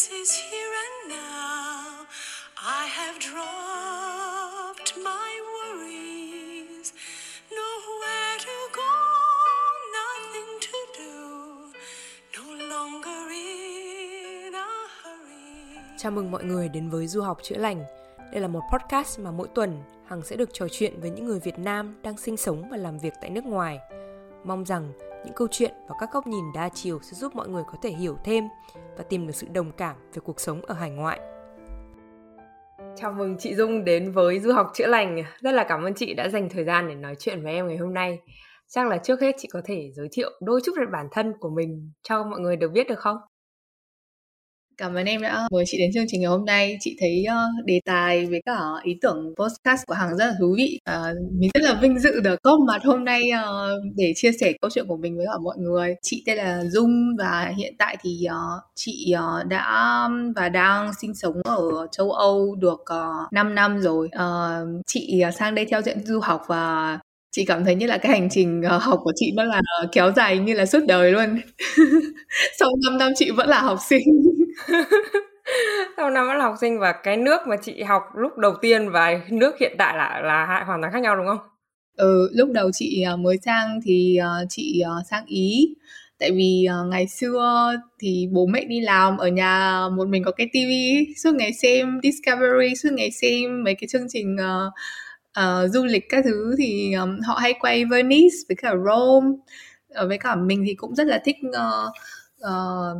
This is here and now. I have dropped my worries. Nowhere to go, nothing to do. No longer in a hurry. Chào mừng mọi người đến với Du học chữa lành. Đây là một podcast mà mỗi tuần Hằng sẽ được trò chuyện với những người Việt Nam đang sinh sống và làm việc tại nước ngoài. Mong rằng những câu chuyện và các góc nhìn đa chiều sẽ giúp mọi người có thể hiểu thêm và tìm được sự đồng cảm về cuộc sống ở hải ngoại. Chào mừng chị Dung đến với Du học chữa lành. Rất là cảm ơn chị đã dành thời gian để nói chuyện với em ngày hôm nay. Chắc là trước hết chị có thể giới thiệu đôi chút về bản thân của mình cho mọi người được biết được không? Cảm ơn em đã mời chị đến chương trình ngày hôm nay. Chị thấy uh, đề tài với cả ý tưởng podcast của Hằng rất là thú vị. Uh, mình rất là vinh dự được có mặt hôm nay uh, để chia sẻ câu chuyện của mình với cả mọi người. Chị tên là Dung và hiện tại thì uh, chị uh, đã và đang sinh sống ở châu Âu được uh, 5 năm rồi. Uh, chị uh, sang đây theo diện du học và chị cảm thấy như là cái hành trình học của chị vẫn là kéo dài như là suốt đời luôn. Sau 5 năm chị vẫn là học sinh. sau năm vẫn là học sinh và cái nước mà chị học lúc đầu tiên và nước hiện tại là là hoàn toàn khác nhau đúng không? Ừ, lúc đầu chị à, mới sang thì à, chị à, sang Ý tại vì ngày xưa thì bố mẹ đi làm ở nhà một mình có cái tivi suốt ngày xem Discovery suốt ngày xem mấy cái chương trình uh, uh, du lịch các thứ thì um, họ hay quay Venice với cả Rome ờ, với cả mình thì cũng rất là thích uh, uh,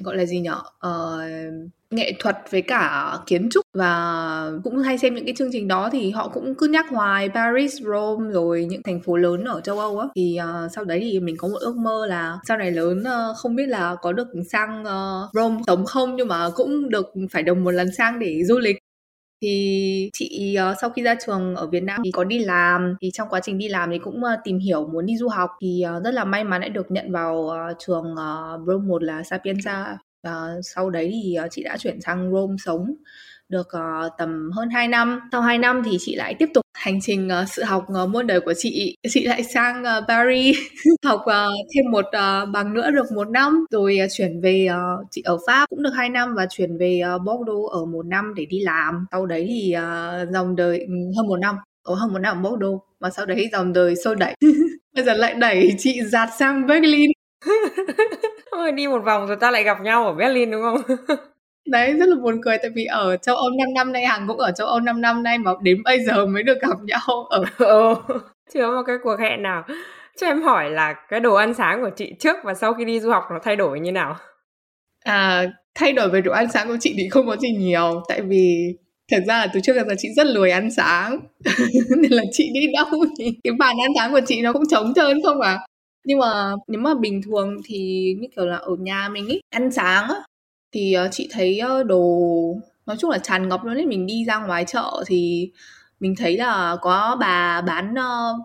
gọi là gì nhở? Uh, nghệ thuật với cả kiến trúc. Và cũng hay xem những cái chương trình đó thì họ cũng cứ nhắc hoài Paris, Rome rồi những thành phố lớn ở châu Âu á. Thì uh, sau đấy thì mình có một ước mơ là sau này lớn uh, không biết là có được sang uh, Rome sống không nhưng mà cũng được phải đồng một lần sang để du lịch thì chị uh, sau khi ra trường ở Việt Nam thì có đi làm. Thì trong quá trình đi làm thì cũng uh, tìm hiểu muốn đi du học. Thì uh, rất là may mắn đã được nhận vào uh, trường uh, Rome 1 là Sapienza. Và sau đấy thì uh, chị đã chuyển sang Rome sống được uh, tầm hơn 2 năm. Sau 2 năm thì chị lại tiếp tục hành trình uh, sự học uh, muôn đời của chị. Chị lại sang uh, Paris học uh, thêm một uh, bằng nữa được một năm rồi uh, chuyển về uh, chị ở Pháp cũng được 2 năm và chuyển về uh, Bordeaux ở một năm để đi làm. Sau đấy thì uh, dòng đời ừ, hơn một năm ở hơn một năm ở Bordeaux và sau đấy dòng đời sôi đẩy. Bây giờ lại đẩy chị giạt sang Berlin. Ôi, đi một vòng rồi ta lại gặp nhau ở Berlin đúng không? Đấy, rất là buồn cười tại vì ở châu Âu 5 năm nay, Hằng cũng ở châu Âu 5 năm nay mà đến bây giờ mới được gặp nhau ở ừ, chưa một cái cuộc hẹn nào. Cho em hỏi là cái đồ ăn sáng của chị trước và sau khi đi du học nó thay đổi như nào? À, thay đổi về đồ ăn sáng của chị thì không có gì nhiều tại vì thật ra là từ trước đến giờ chị rất lười ăn sáng nên là chị đi đâu thì cái bàn ăn sáng của chị nó cũng trống trơn không à nhưng mà nếu mà bình thường thì như kiểu là ở nhà mình ý ăn sáng á thì uh, chị thấy uh, đồ nói chung là tràn ngập luôn đấy mình đi ra ngoài chợ thì mình thấy là có bà bán uh,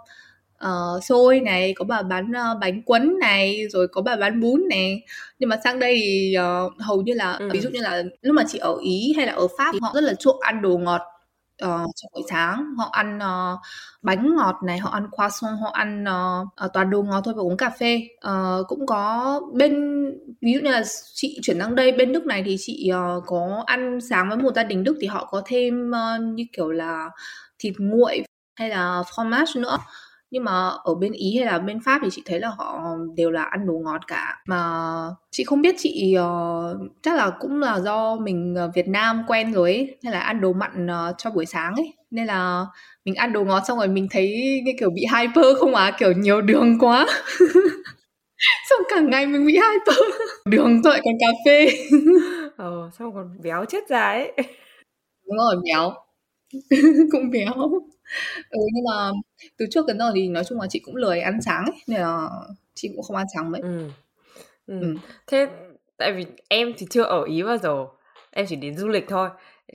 uh, xôi này có bà bán uh, bánh quấn này rồi có bà bán bún này nhưng mà sang đây thì uh, hầu như là ừ. ví dụ như là lúc mà chị ở ý hay là ở pháp thì họ rất là chuộng ăn đồ ngọt uh, trong buổi sáng họ ăn uh, bánh ngọt này họ ăn croissant họ ăn uh, toàn đồ ngọt thôi và uống cà phê. Uh, cũng có bên ví dụ như là chị chuyển sang đây bên Đức này thì chị uh, có ăn sáng với một gia đình Đức thì họ có thêm uh, như kiểu là thịt nguội hay là fromage nữa nhưng mà ở bên ý hay là bên pháp thì chị thấy là họ đều là ăn đồ ngọt cả. Mà chị không biết chị uh, chắc là cũng là do mình uh, việt nam quen rồi ấy hay là ăn đồ mặn uh, cho buổi sáng ấy. Nên là mình ăn đồ ngọt xong rồi mình thấy như kiểu bị hyper không à? Kiểu nhiều đường quá. Xong cả ngày mình bị hyper. Đường thôi còn cà phê. Ờ xong còn béo chết ra ấy. Đúng rồi béo. Cũng béo ừ, nhưng mà từ trước đến giờ thì nói chung là chị cũng lười ăn sáng ấy nên là chị cũng không ăn sáng mấy ừ. Ừ. ừ. thế tại vì em thì chưa ở ý bao giờ em chỉ đến du lịch thôi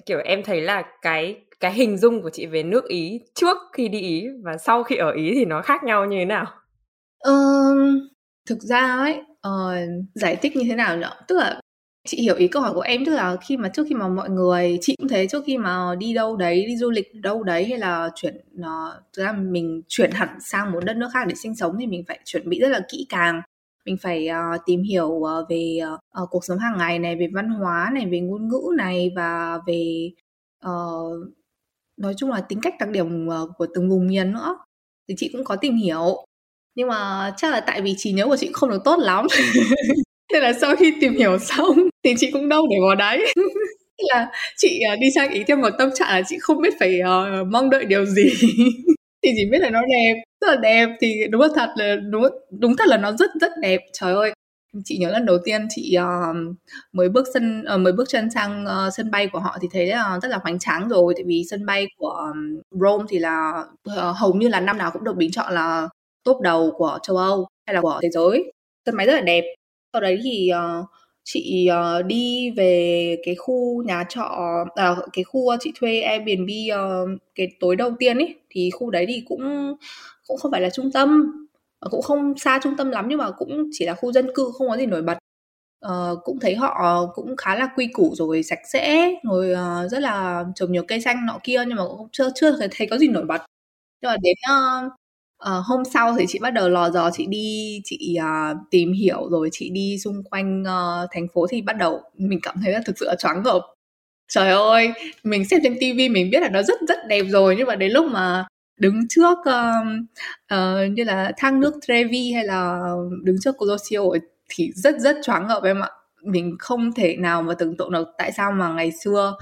kiểu em thấy là cái cái hình dung của chị về nước ý trước khi đi ý và sau khi ở ý thì nó khác nhau như thế nào ừ, thực ra ấy uh, giải thích như thế nào nhỉ tức là chị hiểu ý câu hỏi của em tức là khi mà trước khi mà mọi người chị cũng thế trước khi mà đi đâu đấy đi du lịch đâu đấy hay là chuyển uh, thực ra mình chuyển hẳn sang một đất nước khác để sinh sống thì mình phải chuẩn bị rất là kỹ càng. Mình phải uh, tìm hiểu uh, về uh, cuộc sống hàng ngày này về văn hóa này về ngôn ngữ này và về uh, nói chung là tính cách đặc điểm uh, của từng vùng miền nữa. Thì chị cũng có tìm hiểu. Nhưng mà chắc là tại vì trí nhớ của chị không được tốt lắm. Nên là sau khi tìm hiểu xong thì chị cũng đâu để vào đấy. Là chị à, đi sang ý theo một tâm trạng là chị không biết phải uh, mong đợi điều gì. Thì chỉ biết là nó đẹp rất là đẹp. Thì đúng là thật là đúng đúng thật là nó rất rất đẹp. Trời ơi! Chị nhớ lần đầu tiên chị uh, mới bước sân uh, mới bước chân sang uh, sân bay của họ thì thấy uh, rất là hoành tráng rồi. Tại vì sân bay của um, Rome thì là uh, hầu như là năm nào cũng được bình chọn là top đầu của châu Âu hay là của thế giới. Sân máy rất là đẹp. Sau đấy thì uh, chị uh, đi về cái khu nhà trọ à, cái khu ờ, chị thuê Airbnb uh, cái tối đầu tiên ấy thì khu đấy thì cũng cũng không phải là trung tâm cũng không xa trung tâm lắm nhưng mà cũng chỉ là khu dân cư không có gì nổi bật. Uh, cũng thấy họ cũng khá là quy củ rồi sạch sẽ rồi uh, rất là trồng nhiều cây xanh nọ kia nhưng mà cũng chưa chưa thấy có gì nổi bật. Nhưng mà đến uh, uh, hôm sau thì chị bắt đầu lò dò chị đi chị uh, tìm hiểu rồi chị đi xung quanh uh, thành phố thì bắt đầu mình cảm thấy là thực sự là choáng ngợp. Trời ơi mình xem trên tivi mình biết là nó rất rất đẹp rồi nhưng mà đến lúc mà đứng trước um, uh, như là thang nước Trevi hay là đứng trước Colosseum thì rất rất choáng ngợp em ạ. Mình không thể nào mà tưởng tượng được tại sao mà ngày xưa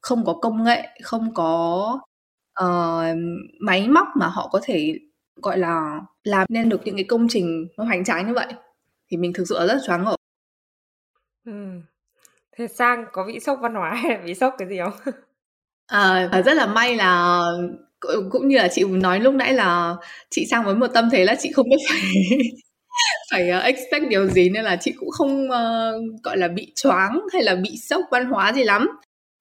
không có công nghệ không có uh, máy móc mà họ có thể gọi là làm nên được những cái công trình nó hoành tráng như vậy. Thì mình thực sự là rất choáng ngợp. Ừ. thế sang có bị sốc văn hóa hay bị sốc cái gì không? À, rất là may là cũng như là chị nói lúc nãy là chị sang với một tâm thế là chị không biết phải phải uh, expect điều gì nên là chị cũng không uh, gọi là bị choáng hay là bị sốc văn hóa gì lắm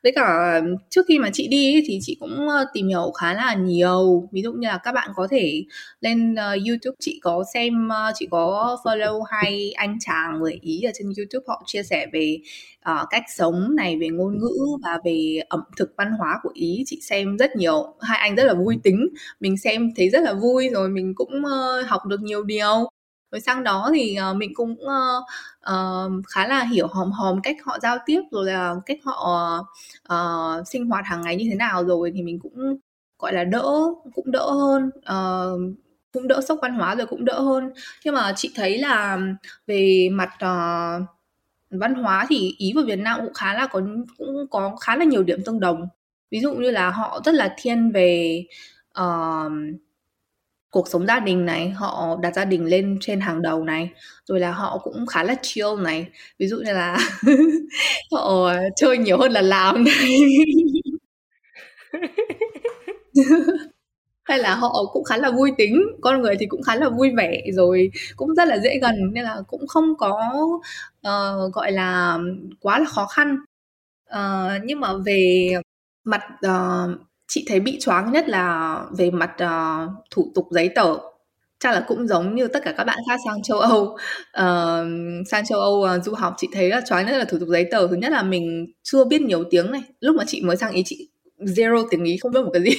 với cả trước khi mà chị đi thì chị cũng ờ, tìm hiểu khá là nhiều. Ví dụ như là các bạn có thể lên uh, youtube chị có xem uh, chị có follow hai anh chàng người ý ở trên youtube họ chia sẻ về uh, cách sống này về ngôn ngữ và về ẩm thực văn hóa của ý. Chị xem rất nhiều hai anh rất là vui tính. Mình xem thấy rất là vui rồi mình cũng uh, học được nhiều điều rồi sang đó thì uh, mình cũng uh, uh, khá là hiểu hòm hòm cách họ giao tiếp rồi là cách họ uh, sinh hoạt hàng ngày như thế nào rồi thì mình cũng gọi là đỡ cũng đỡ hơn uh, cũng đỡ sốc văn hóa rồi cũng đỡ hơn. Nhưng mà chị thấy là về mặt uh, văn hóa thì ý và Việt Nam cũng khá là có cũng có khá là nhiều điểm tương đồng. Ví dụ như là họ rất là thiên về uh, cuộc sống gia đình này họ đặt gia đình lên trên hàng đầu này rồi là họ cũng khá là chill này. Ví dụ như là họ chơi nhiều hơn là làm này. Hay là họ cũng khá là vui tính con người thì cũng khá là vui vẻ rồi cũng rất là dễ gần nên là cũng không có uh, gọi là quá là khó khăn. Uh, nhưng mà về mặt uh, chị thấy bị choáng nhất là về mặt uh, thủ tục giấy tờ. Chắc là cũng giống như tất cả các bạn khác sang châu Âu. Uh, sang châu Âu uh, du học chị thấy là choáng nhất là thủ tục giấy tờ. Thứ nhất là mình chưa biết nhiều tiếng này. Lúc mà chị mới sang ý chị zero tiếng ý không biết một cái gì.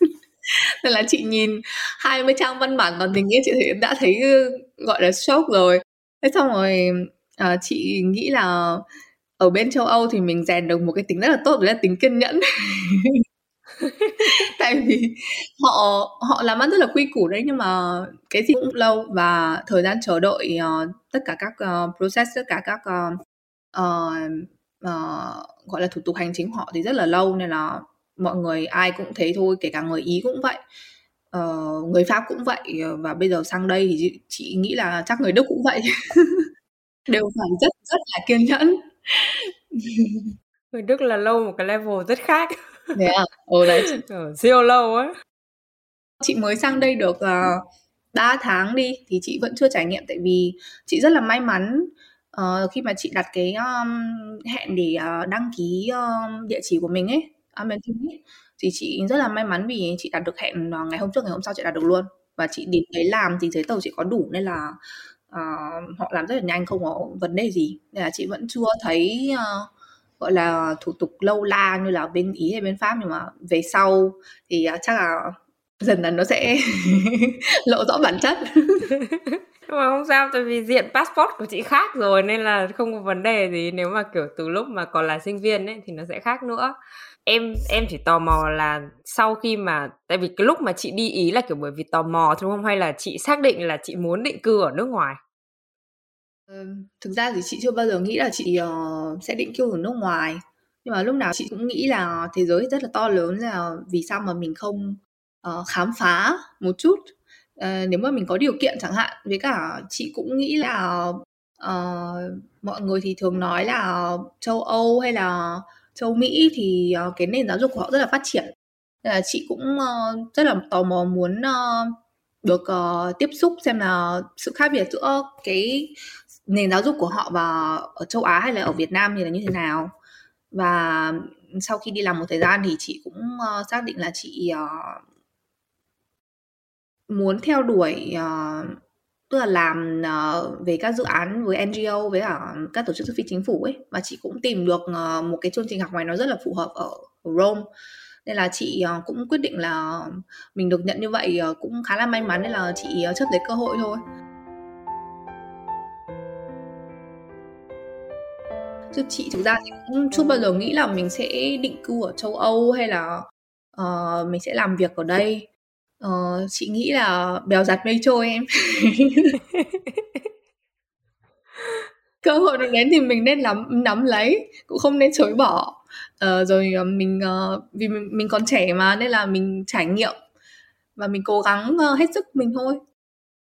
Nên là chị nhìn 20 trang văn bản toàn tiếng ý chị thấy, đã thấy gọi là sốc rồi. Thế xong rồi uh, chị nghĩ là ở bên châu Âu thì mình rèn được một cái tính rất là tốt đấy là tính kiên nhẫn. tại vì họ họ làm ăn rất là quy củ đấy nhưng mà cái gì cũng lâu và thời gian chờ đợi uh, tất cả các uh, process tất cả các uh, uh, uh, gọi là thủ tục hành chính họ thì rất là lâu nên là mọi người ai cũng thế thôi kể cả người ý cũng vậy uh, người pháp cũng vậy và bây giờ sang đây thì chị, chị nghĩ là chắc người đức cũng vậy. Đều phải rất rất là kiên nhẫn. Người đức là lâu một cái level rất khác thế à? Ồ đấy ừ, siêu lâu á. Chị mới sang đây được uh, ờ, 3 tháng đi thì chị vẫn chưa trải nghiệm tại vì chị rất là may mắn uh, khi mà chị đặt cái um, hẹn để uh, đăng ký um, địa chỉ của mình ấy Amazon ấy thì chị rất là may mắn vì chị đặt được hẹn ngày hôm trước ngày hôm sau chị đặt được luôn. Và chị đến đấy làm thì giấy tờ chị có đủ nên là uh, họ làm rất là nhanh không có vấn đề gì. Nên là chị vẫn chưa thấy uh, gọi là thủ tục lâu la như là bên ý hay bên pháp nhưng mà về sau thì à, chắc là dần dần nó sẽ lộ rõ bản chất. Nhưng mà không sao, tại vì diện passport của chị khác rồi nên là không có vấn đề gì. Nếu mà, kiểu, từ lúc mà còn là sinh viên ấy thì nó sẽ khác nữa. Em em chỉ tò mò là sau khi mà, tại vì cái lúc mà chị đi ý là, kiểu, bởi vì tò mò thôi, không? Hay là chị xác định là chị muốn định cư ở nước ngoài? Thực ra thì chị chưa bao giờ nghĩ là chị uh, sẽ định cư ở nước ngoài. Nhưng mà lúc nào chị cũng nghĩ là thế giới rất là to lớn là vì sao mà mình không uh, khám phá một chút. Uh, nếu mà mình có điều kiện chẳng hạn với cả chị cũng nghĩ là uh, mọi người thì thường nói là châu âu hay là châu mỹ thì uh, cái nền giáo dục của họ rất là phát triển. Nên là chị cũng uh, rất là tò mò muốn uh, được uh, tiếp xúc xem là sự khác biệt giữa cái nền giáo dục của họ vào ở châu Á hay là ở Việt Nam thì là như thế nào? Và sau khi đi làm một thời gian thì chị cũng uh, xác định là chị uh, muốn theo đuổi uh, tức là làm uh, về các dự án với NGO với cả các tổ chức phi chính phủ ấy. Và chị cũng tìm được uh, một cái chương trình học ngoài nó rất là phù hợp ở, ở Rome. Nên là chị uh, cũng quyết định là mình được nhận như vậy uh, cũng khá là may mắn nên là chị uh, chấp lấy cơ hội thôi. Chứ chị thực ra thì cũng chưa bao giờ nghĩ là mình sẽ định cư ở châu Âu hay là uh, mình sẽ làm việc ở đây. Uh, chị nghĩ là bèo giặt mây trôi em. Cơ hội được đến thì mình nên nắm nắm lấy cũng không nên chối bỏ. Uh, rồi mình uh, vì mình, mình còn trẻ mà nên là mình trải nghiệm và mình cố gắng uh, hết sức mình thôi.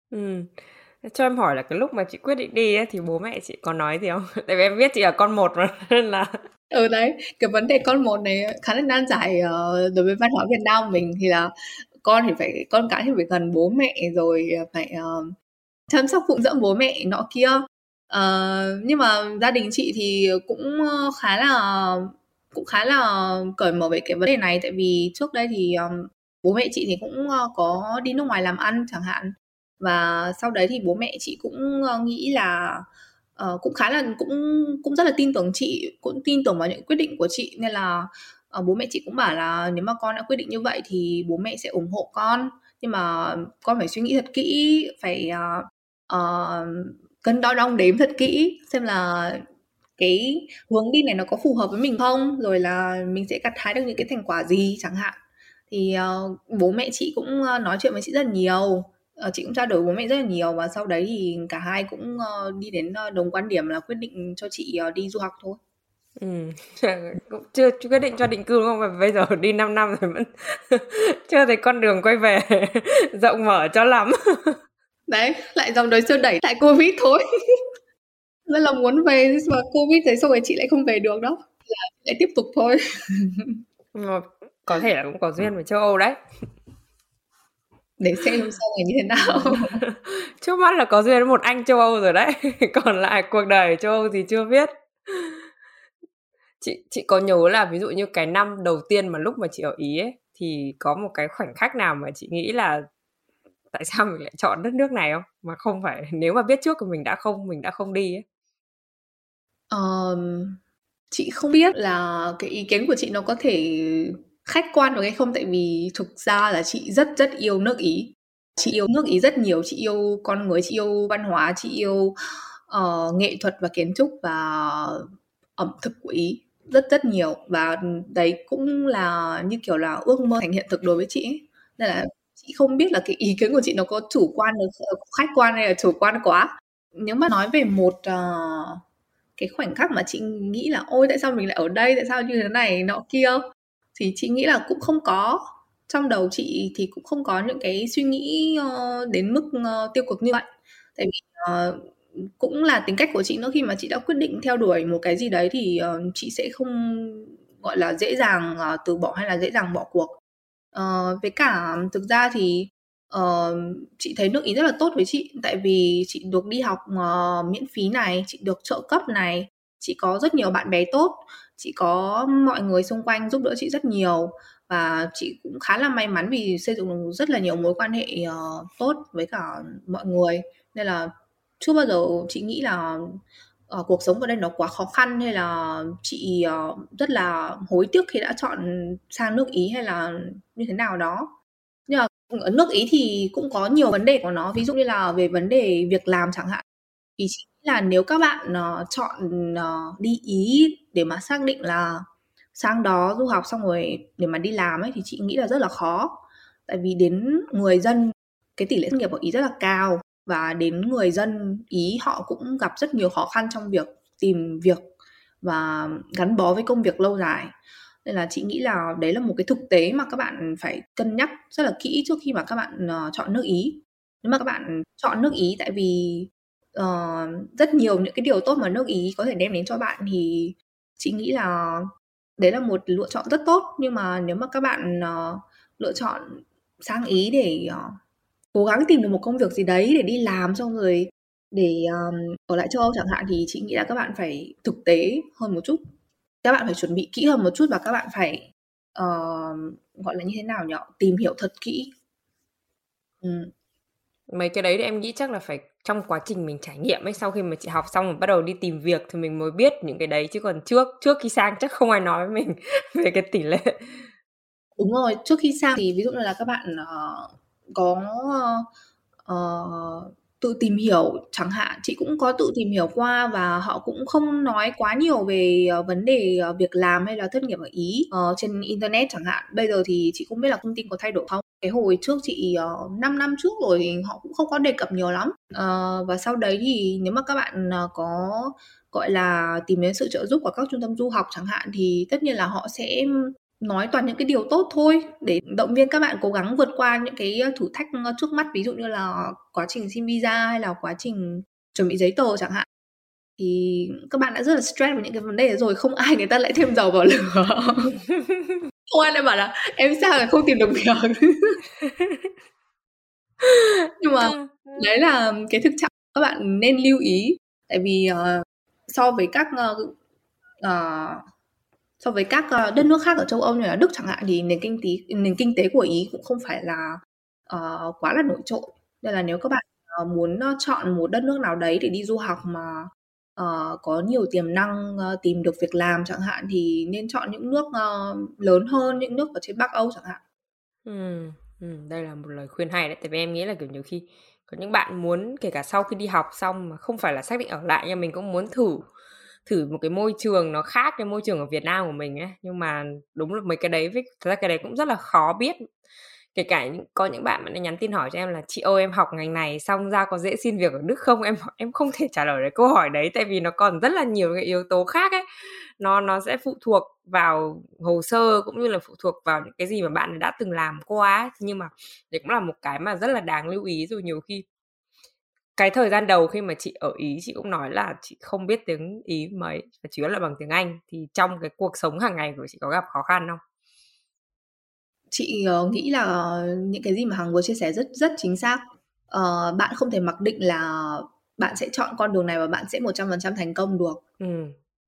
Ừ cho em hỏi là cái lúc mà chị quyết định đi ấy, thì bố mẹ chị có nói gì không? Tại vì em biết chị là con một mà nên là ừ đấy cái vấn đề con một này khá là nan giải ờ, đối với văn hóa Việt Nam mình thì là con thì phải con cái thì phải gần bố mẹ rồi ờ, phải uh, chăm sóc phụng dưỡng bố mẹ nọ kia. Uh, nhưng mà gia đình chị thì cũng khá là cũng khá là cởi mở về cái vấn đề này. Tại vì trước đây thì um, bố mẹ chị thì cũng uh, có đi nước ngoài làm ăn chẳng hạn và sau đấy thì bố mẹ chị cũng ờ, nghĩ là uh, cũng khá là cũng cũng rất là tin tưởng chị cũng tin tưởng vào những quyết định của chị. Nên là uh, bố mẹ chị cũng bảo là nếu mà con đã quyết định như vậy thì bố mẹ sẽ ủng hộ con. Nhưng mà con phải suy nghĩ thật kỹ phải uh, uh, cân đo đong đếm thật kỹ xem là cái hướng đi này nó có phù hợp với mình không rồi là mình sẽ gặt hái được những cái thành quả gì chẳng hạn. Thì uh, bố mẹ chị cũng uh, nói chuyện với chị rất nhiều chị cũng trao đổi bố mẹ rất là nhiều và sau đấy thì cả hai cũng uh, đi đến uh, đồng quan điểm là quyết định cho chị đi du học thôi Ừ, cũng chưa, chưa quyết định cho định cư đúng không? Và bây giờ đi 5 năm rồi vẫn chưa thấy con đường quay về rộng mở cho lắm. Đấy, lại dòng đời chưa đẩy tại Covid thôi. Rất là muốn về mà Covid rồi xong rồi chị lại không về được đó. Lại tiếp tục thôi. Mà có thể là cũng có duyên với châu Âu đấy. Để xem sau này như thế nào. Trước mắt là có duyên với một anh châu Âu rồi đấy. Còn lại cuộc đời châu Âu thì chưa biết chị chị có nhớ là ví dụ như cái năm đầu tiên mà lúc mà chị ở ý ấy thì có một cái khoảnh khắc nào mà chị nghĩ là tại sao mình lại chọn đất nước này không mà không phải nếu mà biết trước thì mình đã không mình đã không đi ấy um, chị không biết là cái ý kiến của chị nó có thể khách quan được hay không? Tại vì thực ra là chị rất rất yêu nước ý. Chị yêu nước ý rất nhiều. Chị yêu con người chị yêu văn hóa chị yêu uh, nghệ thuật và kiến trúc và ẩm thực của ý rất rất nhiều. Và đấy cũng là như kiểu là ước mơ thành hiện thực đối với chị ấy. nên là chị không biết là cái ý kiến của chị nó có chủ quan được ờ, khách quan hay là chủ quan quá. Nếu mà nói về một uh, cái khoảnh khắc mà chị nghĩ là ôi tại sao mình lại ở đây? Tại sao như thế này? Nọ kia? Thì chị nghĩ là cũng không có. Trong đầu chị thì cũng không có những cái suy nghĩ uh, đến mức uh, tiêu cực như vậy. Tại vì uh, cũng là tính cách của chị nữa khi mà chị đã quyết định theo đuổi một cái gì đấy thì uh, chị sẽ không gọi là dễ dàng uh, từ bỏ hay là dễ dàng bỏ cuộc. Uh, với cả thực ra thì uh, chị thấy nước ý rất là tốt với chị. Tại vì chị được đi học uh, miễn phí này chị được trợ cấp này chị có rất nhiều bạn bè tốt chị có mọi người xung quanh giúp đỡ chị rất nhiều và chị cũng khá là may mắn vì xây dựng được rất là nhiều mối quan hệ uh, tốt với cả mọi người. Nên là chưa bao giờ chị nghĩ là uh, cuộc sống ở đây nó quá khó khăn hay là chị uh, rất là hối tiếc khi đã chọn sang nước ý hay là như thế nào đó. Nhưng mà ở nước Ý thì cũng có nhiều vấn đề của nó ví dụ như là về vấn đề việc làm chẳng hạn. Thì chị là nếu các bạn uh, chọn uh, đi Ý để mà xác định là sang đó du học xong rồi để mà đi làm ấy thì chị nghĩ là rất là khó. Tại vì đến người dân cái tỷ lệ thất nghiệp ở Ý rất là cao và đến người dân Ý họ cũng gặp rất nhiều khó khăn trong việc tìm việc và gắn bó với công việc lâu dài. Nên là chị nghĩ là đấy là một cái thực tế mà các bạn phải cân nhắc rất là kỹ trước khi mà các bạn uh, chọn nước Ý. Nếu mà các bạn chọn nước Ý tại vì uh, rất nhiều những cái điều tốt mà nước Ý có thể đem đến cho bạn thì chị nghĩ là đấy là một lựa chọn rất tốt. Nhưng mà nếu mà các bạn uh, lựa chọn sang Ý để uh, cố gắng tìm được một công việc gì đấy để đi làm xong rồi để um, ở lại châu Âu chẳng hạn thì chị nghĩ là các bạn phải thực tế hơn một chút. Các bạn phải chuẩn bị kỹ hơn một chút và các bạn phải uh, gọi là như thế nào nhỉ? Tìm hiểu thật kỹ. Ừ. mấy cái đấy thì em nghĩ chắc là phải trong quá trình mình trải nghiệm ấy sau khi mà chị học xong rồi bắt đầu đi tìm việc thì mình mới biết những cái đấy. Chứ còn trước trước khi sang chắc không ai nói với mình về cái tỷ lệ. Đúng rồi trước khi sang thì ví dụ như là các bạn uh, có uh, tự tìm hiểu chẳng hạn chị cũng có tự tìm hiểu qua và họ cũng không nói quá nhiều về ờ, vấn đề ờ, việc làm hay là thất nghiệp ở ý ờ, trên internet chẳng hạn. Bây giờ thì chị cũng biết là thông tin có thay đổi không cái hồi trước chị ờ, uh, 5 năm trước rồi thì họ cũng không có đề cập nhiều lắm. Uh, và sau đấy thì nếu mà các bạn uh, có gọi là tìm đến sự trợ giúp của các trung tâm du học chẳng hạn thì tất nhiên là họ sẽ nói toàn những cái điều tốt thôi để động viên các bạn cố gắng vượt qua những cái thử thách trước mắt. Ví dụ như là quá trình xin visa hay là quá trình chuẩn bị giấy tờ chẳng hạn. Thì các bạn đã rất là stress với những cái vấn đề rồi không ai người ta lại thêm dầu vào lửa. Không ai lại bảo là em sao lại không tìm được việc? Nhưng mà ừ, ừ. đấy là cái thực trạng các bạn nên lưu ý. Tại vì uh, so với các uh, uh, so với các ờ, đất nước khác ở châu Âu như là Đức chẳng hạn thì nền kinh tế nền kinh tế của Ý cũng không phải là uh, quá là nổi trội nên là nếu các bạn uh, muốn chọn một đất nước nào đấy để đi du học mà uh, có nhiều tiềm năng uh, tìm được việc làm chẳng hạn thì nên chọn những nước uh, lớn hơn những nước ở trên Bắc Âu chẳng hạn. Ừ, ừ, đây là một lời khuyên hay đấy, tại vì em nghĩ là kiểu nhiều khi có những bạn muốn kể cả sau khi đi học xong mà không phải là xác định ở lại nhưng mình cũng muốn thử thử một cái môi trường nó khác cái môi trường ở Việt Nam của mình ấy. Nhưng mà đúng là mấy cái đấy với, thật ra cái đấy cũng rất là khó biết. Kể cả những, có những bạn mà nhắn tin hỏi cho em là, chị ơi, em học ngành này xong ra có dễ xin việc ở Đức không? Em em không thể trả lời được câu hỏi đấy tại vì nó còn rất là nhiều cái yếu tố khác ấy. Nó nó sẽ phụ thuộc vào hồ sơ cũng như là phụ thuộc vào những cái gì mà bạn đã từng làm qua ấy. nhưng mà đấy cũng là một cái mà rất là đáng lưu ý rồi nhiều khi cái thời gian đầu khi mà chị ở ý chị cũng nói là chị không biết tiếng ý mấy và chủ yếu là bằng tiếng anh. Thì trong cái cuộc sống hàng ngày của chị có gặp khó khăn không? Chị uh, nghĩ là những cái gì mà hằng vừa chia sẻ rất rất chính xác. Uh, bạn không thể mặc định là bạn sẽ chọn con đường này và bạn sẽ 100% thành công được. Ừ.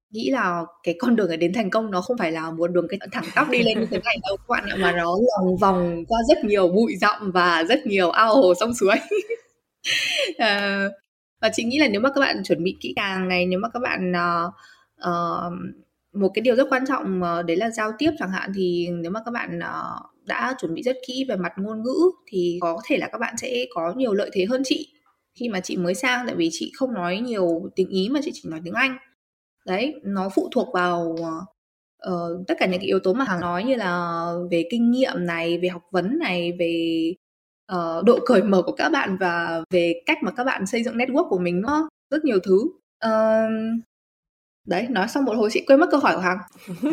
nghĩ là cái con đường để đến thành công nó không phải là một đường cái thẳng tắp đi lên như thế này đâu các bạn ạ mà nó lòng vòng qua rất nhiều bụi rậm và rất nhiều ao hồ sông suối uh, và chị nghĩ là nếu mà các bạn chuẩn bị kỹ càng này nếu mà các bạn uh, uh, một cái điều rất quan trọng uh, đấy là giao tiếp chẳng hạn thì nếu mà các bạn uh, đã chuẩn bị rất kỹ về mặt ngôn ngữ thì có thể là các bạn sẽ có nhiều lợi thế hơn chị khi mà chị mới sang tại vì chị không nói nhiều tiếng ý mà chị chỉ nói tiếng anh. Đấy nó phụ thuộc vào uh, tất cả những cái yếu tố mà hằng nói như là về kinh nghiệm này về học vấn này về uh, độ cởi mở của các bạn và về cách mà các bạn xây dựng network của mình nó rất nhiều thứ. Uh, đấy nói xong một hồi chị quên mất câu hỏi của hằng.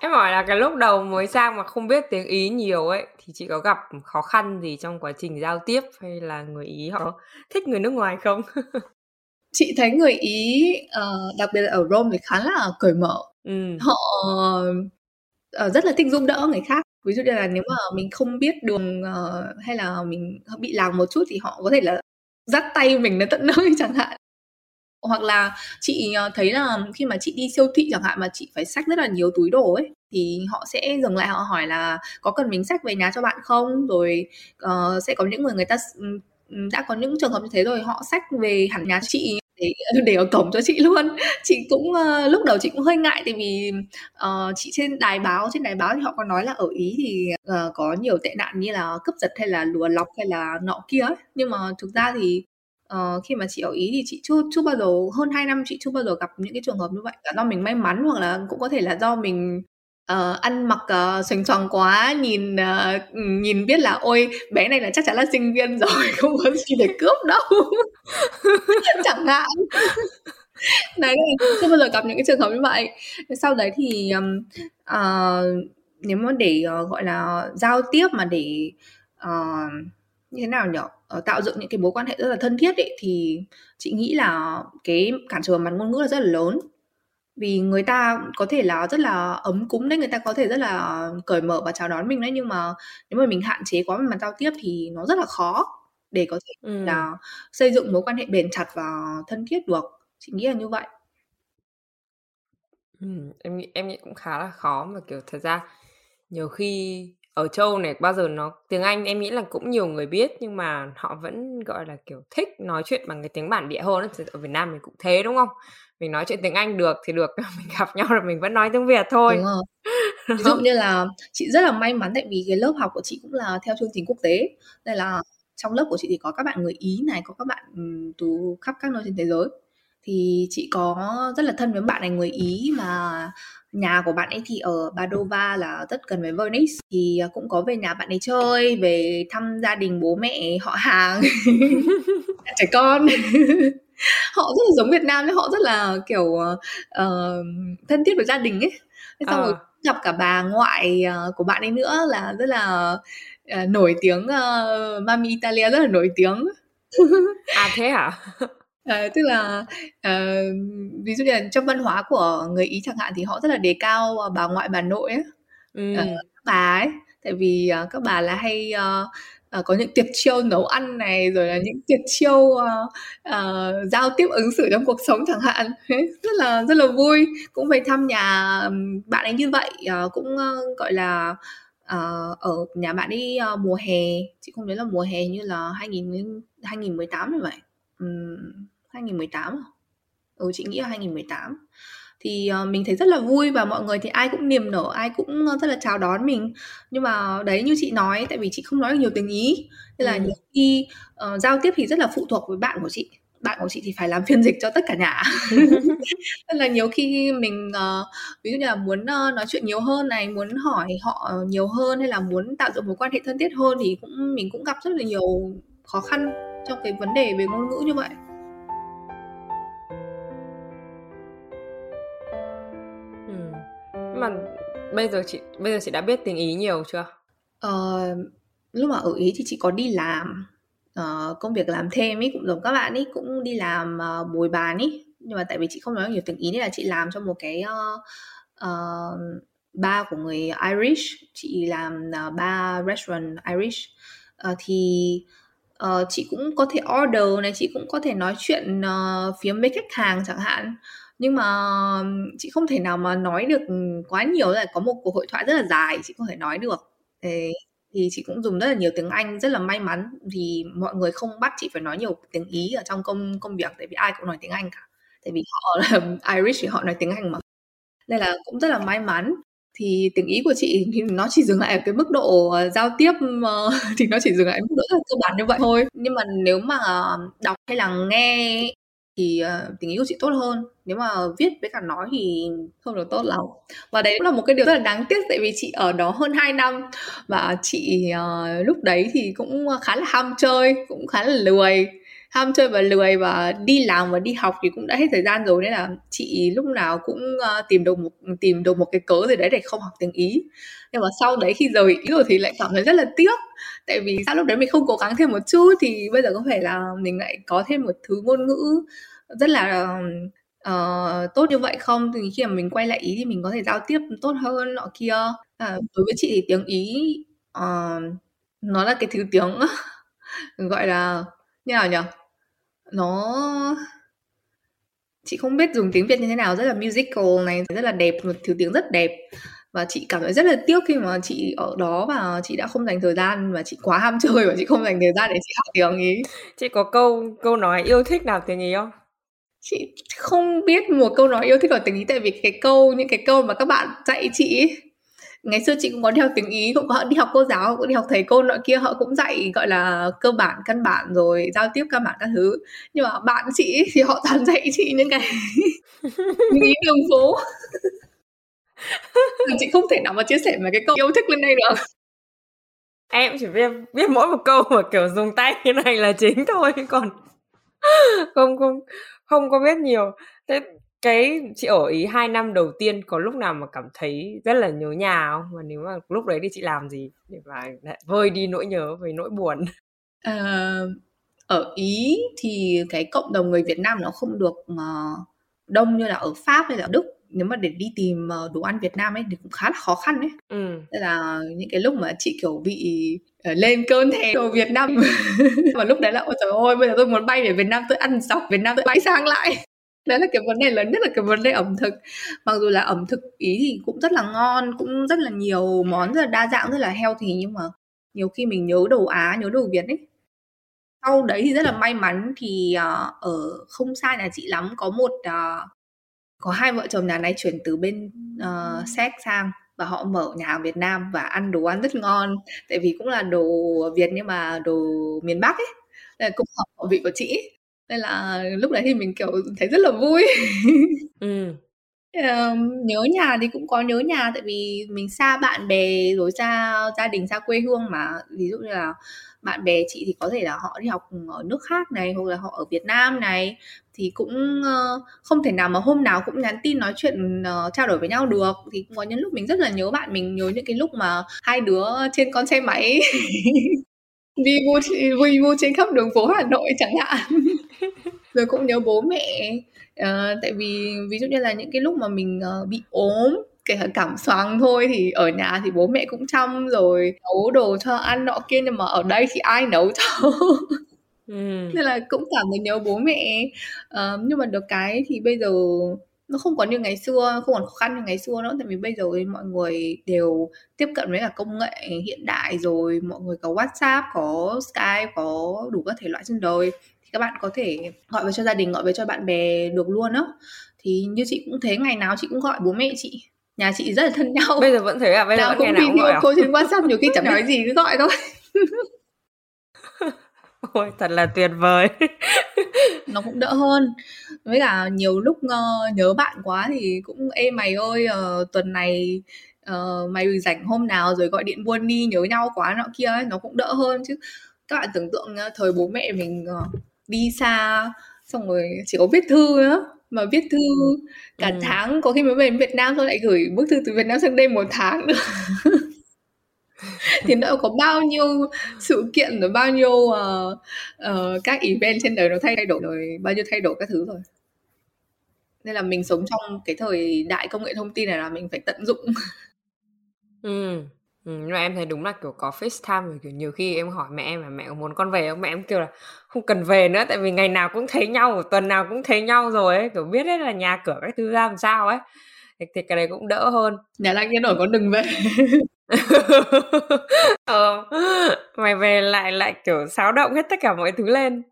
Em hỏi là cái lúc đầu mới sang mà không biết tiếng ý nhiều ấy thì chị có gặp khó khăn gì trong quá trình giao tiếp hay là người ý họ thích người nước ngoài không? Chị thấy người ý uh, đặc biệt là ở rome thì khá là cởi mở. Ừ. họ uh, rất là thích giúp đỡ người khác ví dụ như là nếu mà mình không biết đường uh, hay là mình bị lạc một chút thì họ có thể là dắt tay mình đến tận nơi chẳng hạn. Hoặc là chị ờ, thấy là khi mà chị đi siêu thị chẳng hạn mà chị phải xách rất là nhiều túi đồ ấy thì họ sẽ dừng lại họ hỏi là có cần mình xách về nhà cho bạn không? Rồi uh, sẽ có những người người ta đã có những trường hợp như thế rồi họ sách về hẳn nhà chị để để ở cổng cho chị luôn chị cũng uh, lúc đầu chị cũng hơi ngại tại vì uh, chị trên đài báo trên đài báo thì họ có nói là ở ý thì uh, có nhiều tệ nạn như là cướp giật hay là lùa lọc hay là nọ kia ấy. nhưng mà thực ra thì uh, khi mà chị ở ý thì chị chưa chưa bao giờ hơn 2 năm chị chưa bao giờ gặp những cái trường hợp như vậy cả do mình may mắn hoặc là cũng có thể là do mình uh, ăn mặc uh, xoành xoàng quá nhìn uh, nhìn biết là ôi bé này là chắc chắn là sinh viên rồi không có gì để cướp đâu. Chẳng hạn. Đấy chưa bao giờ gặp những cái trường hợp như vậy. Sau đấy thì um, uh, nếu mà để uh, gọi là giao tiếp mà để uh, như thế nào nhỉ? Uh, tạo dựng những cái mối quan hệ rất là thân thiết ấy thì chị nghĩ là cái cản trở mặt ngôn ngữ là rất là lớn vì người ta có thể là rất là ấm cúng đấy người ta có thể rất là cởi mở và chào đón mình đấy nhưng mà nếu mà mình hạn chế quá về mặt giao tiếp thì nó rất là khó để có thể ừ. là xây dựng mối quan hệ bền chặt và thân thiết được. Chị nghĩ là như vậy. Ừ, em nghĩ em nghĩ cũng khá là khó mà kiểu thật ra nhiều khi ở châu này bao giờ nó tiếng Anh em nghĩ là cũng nhiều người biết nhưng mà họ vẫn gọi là kiểu thích nói chuyện bằng cái tiếng bản địa hơn ở Việt Nam mình cũng thế đúng không mình nói chuyện tiếng Anh được thì được mình gặp nhau rồi mình vẫn nói tiếng Việt thôi. Đúng rồi. ví dụ như là chị rất là may mắn tại vì cái lớp học của chị cũng là theo chương trình quốc tế. Nên là trong lớp của chị thì có các bạn người Ý này có các bạn từ khắp các nơi trên thế giới. Thì chị có rất là thân với bạn này người Ý mà nhà của bạn ấy thì ở Padova là rất gần với Venice. Thì cũng có về nhà bạn ấy chơi về thăm gia đình bố mẹ họ hàng trẻ con họ rất là giống Việt Nam họ rất là kiểu uh, thân thiết với gia đình ấy. Xong à. rồi gặp cả bà ngoại uh, của bạn ấy nữa là rất là uh, nổi tiếng uh, Mami Italia rất là nổi tiếng. À thế hả? À, tức là uh, ví dụ như là trong văn hóa của người Ý chẳng hạn thì họ rất là đề cao bà ngoại bà nội ấy, ừ. uh, các bà ấy, tại vì uh, các bà là hay uh, uh, có những tiệc chiêu nấu ăn này rồi là những tiệc chiêu uh, uh, giao tiếp ứng xử trong cuộc sống chẳng hạn. Rất là rất là vui. Cũng về thăm nhà bạn ấy như vậy uh, cũng uh, gọi là uh, ở nhà bạn ấy uh, mùa hè. Chị không nhớ là mùa hè như là 2000 2018 như vậy. Um, 2018? Ừ chị nghĩ là 2018 thì uh, mình thấy rất là vui và mọi người thì ai cũng niềm nở ai cũng rất là chào đón mình. Nhưng mà đấy như chị nói tại vì chị không nói được nhiều tiếng ý nên là ừ. nhiều khi uh, giao tiếp thì rất là phụ thuộc với bạn của chị. Bạn của chị thì phải làm phiên dịch cho tất cả nhà. Nên là nhiều khi mình uh, ví dụ như là muốn uh, nói chuyện nhiều hơn này muốn hỏi họ nhiều hơn hay là muốn tạo dựng mối quan hệ thân thiết hơn thì cũng mình cũng gặp rất là nhiều khó khăn trong cái vấn đề về ngôn ngữ như vậy mà bây giờ chị bây giờ chị đã biết tiếng Ý nhiều chưa? Ờ, lúc mà ở Ý thì chị có đi làm uh, công việc làm thêm ấy cũng giống các bạn ấy cũng đi làm uh, bồi bàn ấy nhưng mà tại vì chị không nói nhiều tiếng Ý nên là chị làm cho một cái uh, uh, ba của người Irish. Chị làm uh, ba restaurant Irish. Uh, thì uh, chị cũng có thể order này chị cũng có thể nói chuyện uh, phía với khách hàng chẳng hạn nhưng mà chị không thể nào mà nói được quá nhiều, là có một cuộc hội thoại rất là dài, chị không thể nói được. Thế thì chị cũng dùng rất là nhiều tiếng Anh, rất là may mắn. Vì mọi người không bắt chị phải nói nhiều tiếng Ý ở trong công công việc, tại vì ai cũng nói tiếng Anh cả. Tại vì họ là Irish thì họ nói tiếng Anh mà. Nên là cũng rất là may mắn. Thì tiếng Ý của chị thì nó chỉ dừng lại ở cái mức độ ờ, giao tiếp ờ, thì nó chỉ dừng lại ở mức độ rất là cơ bản như vậy thôi. Nhưng mà nếu mà đọc hay là nghe thì uh, tình yêu của chị tốt hơn. Nếu mà viết với cả nói thì không được tốt lắm. Và đấy cũng là một cái điều rất là đáng tiếc tại vì chị ở đó hơn 2 năm. Và chị uh, lúc đấy thì cũng khá là ham chơi cũng khá là lười ham chơi và lười và đi làm và đi học thì cũng đã hết thời gian rồi nên là chị lúc nào cũng ờ, tìm được một tìm được một cái cớ gì đấy để không học tiếng ý. Nhưng mà sau đấy khi rời ý rồi thì lại cảm thấy rất là tiếc tại vì sao lúc đấy mình không cố gắng thêm một chút thì bây giờ có phải là mình lại có thêm một thứ ngôn ngữ rất là uh, tốt như vậy không? Thì khi mà mình quay lại ý thì mình có thể giao tiếp tốt hơn nọ kia. À, đối với chị thì tiếng ý uh, nó là cái thứ tiếng gọi là như nào nhỉ nó chị không biết dùng tiếng việt như thế nào rất là musical này rất là đẹp một thứ tiếng rất đẹp. Và chị cảm thấy rất là tiếc khi mà chị ở đó và chị đã không dành thời gian và chị quá ham chơi và chị không dành thời gian để chị học tiếng ý. Chị có câu câu nói yêu thích nào tiếng ý không? Chị không biết một câu nói yêu thích ở tình ý tại vì cái câu những cái câu mà các bạn dạy chị ngày xưa chị cũng có đi học tiếng ý cũng có đi học cô giáo cũng đi học thầy cô nọ kia họ cũng dạy gọi là cơ bản căn bản rồi giao tiếp căn bản các thứ. Nhưng mà bạn chị thì họ toàn dạy chị những cái những ý đường phố. Chị không thể nào mà chia sẻ mấy cái câu yêu thích lên đây được. Em chỉ biết biết mỗi một câu mà kiểu dùng tay như này là chính thôi còn không không không có biết nhiều. Thế cái chị ở ý hai năm đầu tiên có lúc nào mà cảm thấy rất là nhớ nhà không? Và nếu mà lúc đấy thì chị làm gì để mà vơi đi nỗi nhớ với nỗi buồn? À, ở ý thì cái cộng đồng người Việt Nam nó không được uh, đông như là ở Pháp hay là ở Đức. Nếu mà để đi tìm ờ, đồ ăn Việt Nam ấy thì cũng khá là khó khăn đấy. Ừ. Là những cái lúc mà chị kiểu bị lên cơn thèm đồ Việt Nam. Và lúc đấy là ôi trời ơi bây giờ tôi muốn bay về Việt Nam tôi ăn dọc Việt Nam tôi bay sang lại đấy là cái vấn đề lớn nhất là cái vấn đề ẩm thực. Mặc dù là ẩm thực ý thì cũng rất là ngon cũng rất là nhiều món rất là đa dạng rất là heo thì nhưng mà nhiều khi mình nhớ đồ Á nhớ đồ Việt ấy. Sau đấy thì rất là may mắn thì uh, ở không xa nhà chị lắm có một uh, có hai vợ chồng nhà này chuyển từ bên uh, Séc sang và họ mở nhà hàng Việt Nam và ăn đồ ăn rất ngon. Tại vì cũng là đồ Việt nhưng mà đồ miền Bắc ấy. Là cũng hợp khẩu vị của chị nên là lúc đấy thì mình kiểu thấy rất là vui. Ừ. nhớ nhà thì cũng có nhớ nhà tại vì mình xa bạn bè rồi xa gia đình xa quê hương mà. Ví dụ như là bạn bè chị thì có thể là họ đi học ở nước khác này hoặc là họ ở Việt Nam này. Thì cũng uh, không thể nào mà hôm nào cũng nhắn tin nói chuyện uh, trao đổi với nhau được. Thì cũng có những lúc mình rất là nhớ bạn mình nhớ những cái lúc mà hai đứa trên con xe máy vi vu vi vu trên khắp đường phố Hà Nội chẳng hạn. Rồi cũng nhớ bố mẹ uh, tại vì ví dụ như là những cái lúc mà mình uh, bị ốm kể cả cảm xoáng thôi thì ở nhà thì bố mẹ cũng chăm rồi nấu đồ cho ăn nọ kia nhưng mà ở đây thì ai nấu cho? Ừ. nên là cũng cảm thấy nhớ bố mẹ. Uh, nhưng mà được cái thì bây giờ nó không còn như ngày xưa không còn khó khăn như ngày xưa nữa tại vì bây giờ mọi người đều tiếp cận với cả công nghệ hiện đại rồi mọi người có WhatsApp có Skype có đủ các thể loại trên đời. Thì các bạn có thể gọi về cho gia đình gọi về cho bạn bè được luôn á. Thì như chị cũng thế ngày nào chị cũng gọi bố mẹ chị nhà chị rất là thân nhau. Bây giờ vẫn thế à? Bây giờ nào vẫn cũng ngày nào cũng gọi à? cô trên whatsapp nhiều khi chẳng nói gì cứ gọi thôi ôi thật là tuyệt vời. Nó cũng đỡ hơn. Với cả nhiều lúc uh, nhớ bạn quá thì cũng ê mày ơi uh, tuần này uh, mày rảnh hôm nào rồi gọi điện buôn đi nhớ nhau quá nọ kia ấy, nó cũng đỡ hơn chứ. Các bạn tưởng tượng uh, thời bố mẹ mình uh, đi xa xong rồi chỉ có viết thư nữa mà viết thư cả ừ. tháng có khi mới về Việt Nam thôi lại gửi bức thư từ Việt Nam sang đây một tháng nữa thì nó có bao nhiêu sự kiện rồi bao nhiêu uh, uh, các event trên đời nó thay đổi rồi bao nhiêu thay đổi các thứ rồi. Nên là mình sống trong cái thời đại công nghệ thông tin này là mình phải tận dụng. Ừ Ừ, nhưng mà em thấy đúng là kiểu có FaceTime kiểu nhiều khi em hỏi mẹ em là mẹ có muốn con về không? Mẹ em kêu là không cần về nữa tại vì ngày nào cũng thấy nhau tuần nào cũng thấy nhau rồi ấy kiểu biết hết là nhà cửa các thứ ra làm sao ấy. Thì, thì cái đấy cũng đỡ hơn. Nhà lạnh cái nổi con đừng về ờ, mày về lại lại kiểu xáo động hết tất cả mọi thứ lên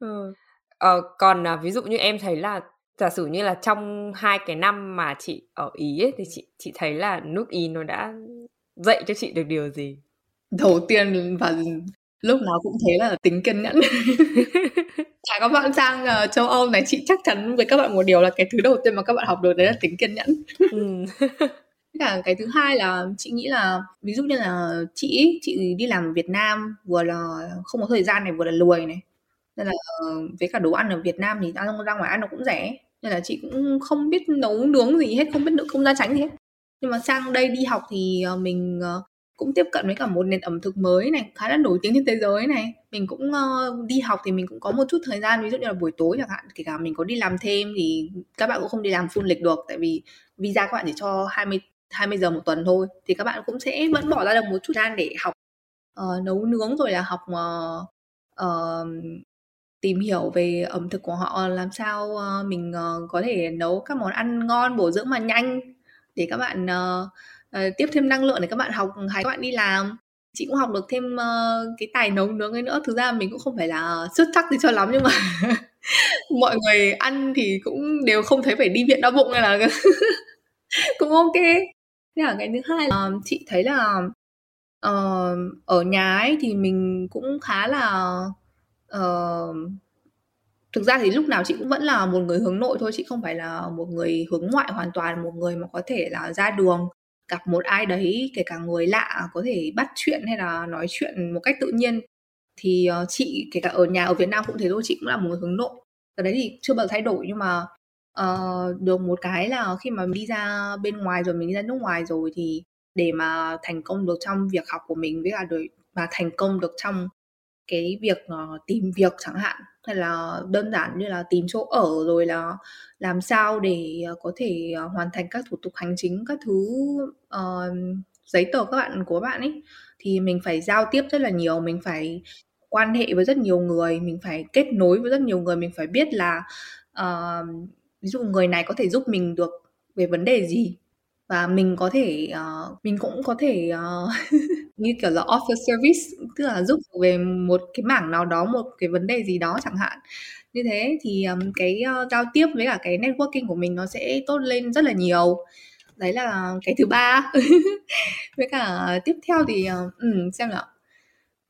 ừ. ờ, còn à, ví dụ như em thấy là giả sử như là trong hai cái năm mà chị ở ý ấy, thì chị chị thấy là nước ý nó đã dạy cho chị được điều gì đầu tiên và lúc nào cũng thế là tính kiên nhẫn Chả các bạn sang uh, châu Âu này chị chắc chắn với các bạn một điều là cái thứ đầu tiên mà các bạn học được đấy là tính kiên nhẫn ừ. cả cái thứ hai là chị nghĩ là ví dụ như là chị chị đi làm ở Việt Nam vừa là không có thời gian này vừa là lười này. Nên là ờ, với cả đồ ăn ở Việt Nam thì ra ra ngoài ăn nó cũng rẻ. Nên là chị cũng không biết nấu nướng gì hết không biết nấu không ra tránh gì hết. Nhưng mà sang đây đi học thì ờ, mình ờ, cũng tiếp cận với cả một nền ẩm thực mới này khá là nổi tiếng trên thế giới này. Mình cũng uh, đi học thì mình cũng có một chút thời gian ví dụ như là buổi tối chẳng hạn kể cả mình có đi làm thêm thì các bạn cũng không đi làm full lịch được. Tại vì visa các bạn chỉ cho 20 20 giờ một tuần thôi thì các bạn cũng sẽ vẫn bỏ ra được một chút thời gian để học uh, nấu nướng rồi là học uh, uh, tìm hiểu về ẩm thực của họ làm sao uh, mình uh, có thể nấu các món ăn ngon bổ dưỡng mà nhanh để các bạn uh, uh, tiếp thêm năng lượng để các bạn học hay các bạn đi làm. Chị cũng học được thêm uh, cái tài nấu nướng ấy nữa thực ra mình cũng không phải là xuất sắc gì cho lắm nhưng mà mọi người ăn thì cũng đều không thấy phải đi viện đau bụng hay là cũng ok thế là cái thứ hai là chị thấy là uh, ở nhà ấy thì mình cũng khá là uh, thực ra thì lúc nào chị cũng vẫn là một người hướng nội thôi chị không phải là một người hướng ngoại hoàn toàn một người mà có thể là ra đường gặp một ai đấy kể cả người lạ có thể bắt chuyện hay là nói chuyện một cách tự nhiên. Thì uh, chị kể cả ở nhà ở Việt Nam cũng thế thôi chị cũng là một người hướng nội. Cái đấy thì chưa bao giờ thay đổi nhưng mà uh, được một cái là khi mà mình đi ra bên ngoài rồi mình đi ra nước ngoài rồi thì để mà thành công được trong việc học của mình với cả đời mà thành công được trong cái việc uh, tìm việc chẳng hạn hay là đơn giản như là tìm chỗ ở rồi là làm sao để ờ, có thể hoàn thành các thủ tục hành chính các thứ uh, giấy tờ các bạn của bạn ấy thì mình phải giao tiếp rất là nhiều mình phải quan hệ với rất nhiều người mình phải kết nối với rất nhiều người mình phải biết là uh, ví dụ người này có thể giúp mình được về vấn đề gì? Và mình có thể uh, mình cũng có thể uh, như kiểu là offer service tức là giúp về một cái mảng nào đó một cái vấn đề gì đó chẳng hạn. Như thế thì um, cái uh, giao tiếp với cả cái networking của mình nó sẽ tốt lên rất là nhiều. Đấy là cái thứ ba. Với cả tiếp theo thì uh, um, xem nào.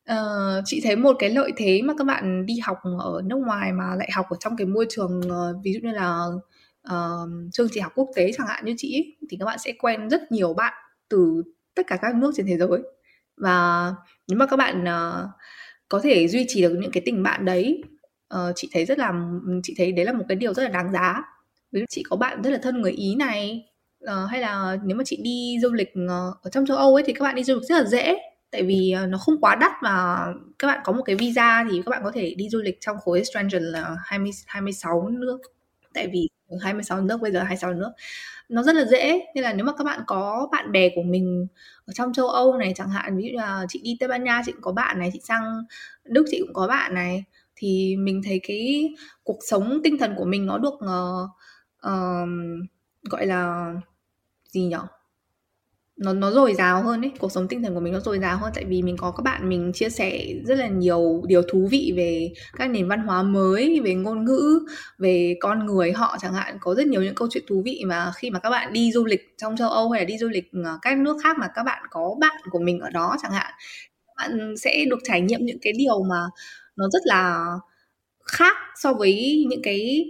Ờ, chị thấy một cái lợi thế mà các bạn đi học ở nước ngoài mà lại học ở trong cái môi trường uh, ví dụ như là uh, chương trình học quốc tế chẳng hạn như chị ấy, thì các bạn sẽ quen rất nhiều bạn từ tất cả các nước trên thế giới. Và nếu mà các bạn uh, có thể duy trì được những cái tình bạn đấy uh, chị thấy rất là chị thấy đấy là một cái điều rất là đáng giá. Ví dụ chị có bạn rất là thân người ý này uh, hay là nếu mà chị đi du lịch uh, ở trong châu âu ấy thì các bạn đi du lịch rất là dễ tại vì ờ, nó không quá đắt mà các bạn có một cái visa thì các bạn có thể đi du lịch trong khối Stranger là 20 26 nước. Tại vì 26 nước bây giờ 26 nước. Nó rất là dễ nên là nếu mà các bạn có bạn bè của mình ở trong châu Âu này chẳng hạn ví dụ là chị đi Tây Ban Nha chị cũng có bạn này chị sang Đức chị cũng có bạn này thì mình thấy cái cuộc sống tinh thần của mình nó được uh, uh, gọi là gì nhỉ nó nó dồi dào hơn ấy. Cuộc sống tinh thần của mình nó dồi dào hơn. Tại vì mình có các bạn mình chia sẻ rất là nhiều điều thú vị về các nền văn hóa mới, về ngôn ngữ, về con người họ chẳng hạn. Có rất nhiều những câu chuyện thú vị mà khi mà các bạn đi du lịch trong châu âu hay là đi du lịch ờ, các nước khác mà các bạn có bạn của mình ở đó chẳng hạn các bạn sẽ được trải nghiệm những cái điều mà nó rất là khác so với những cái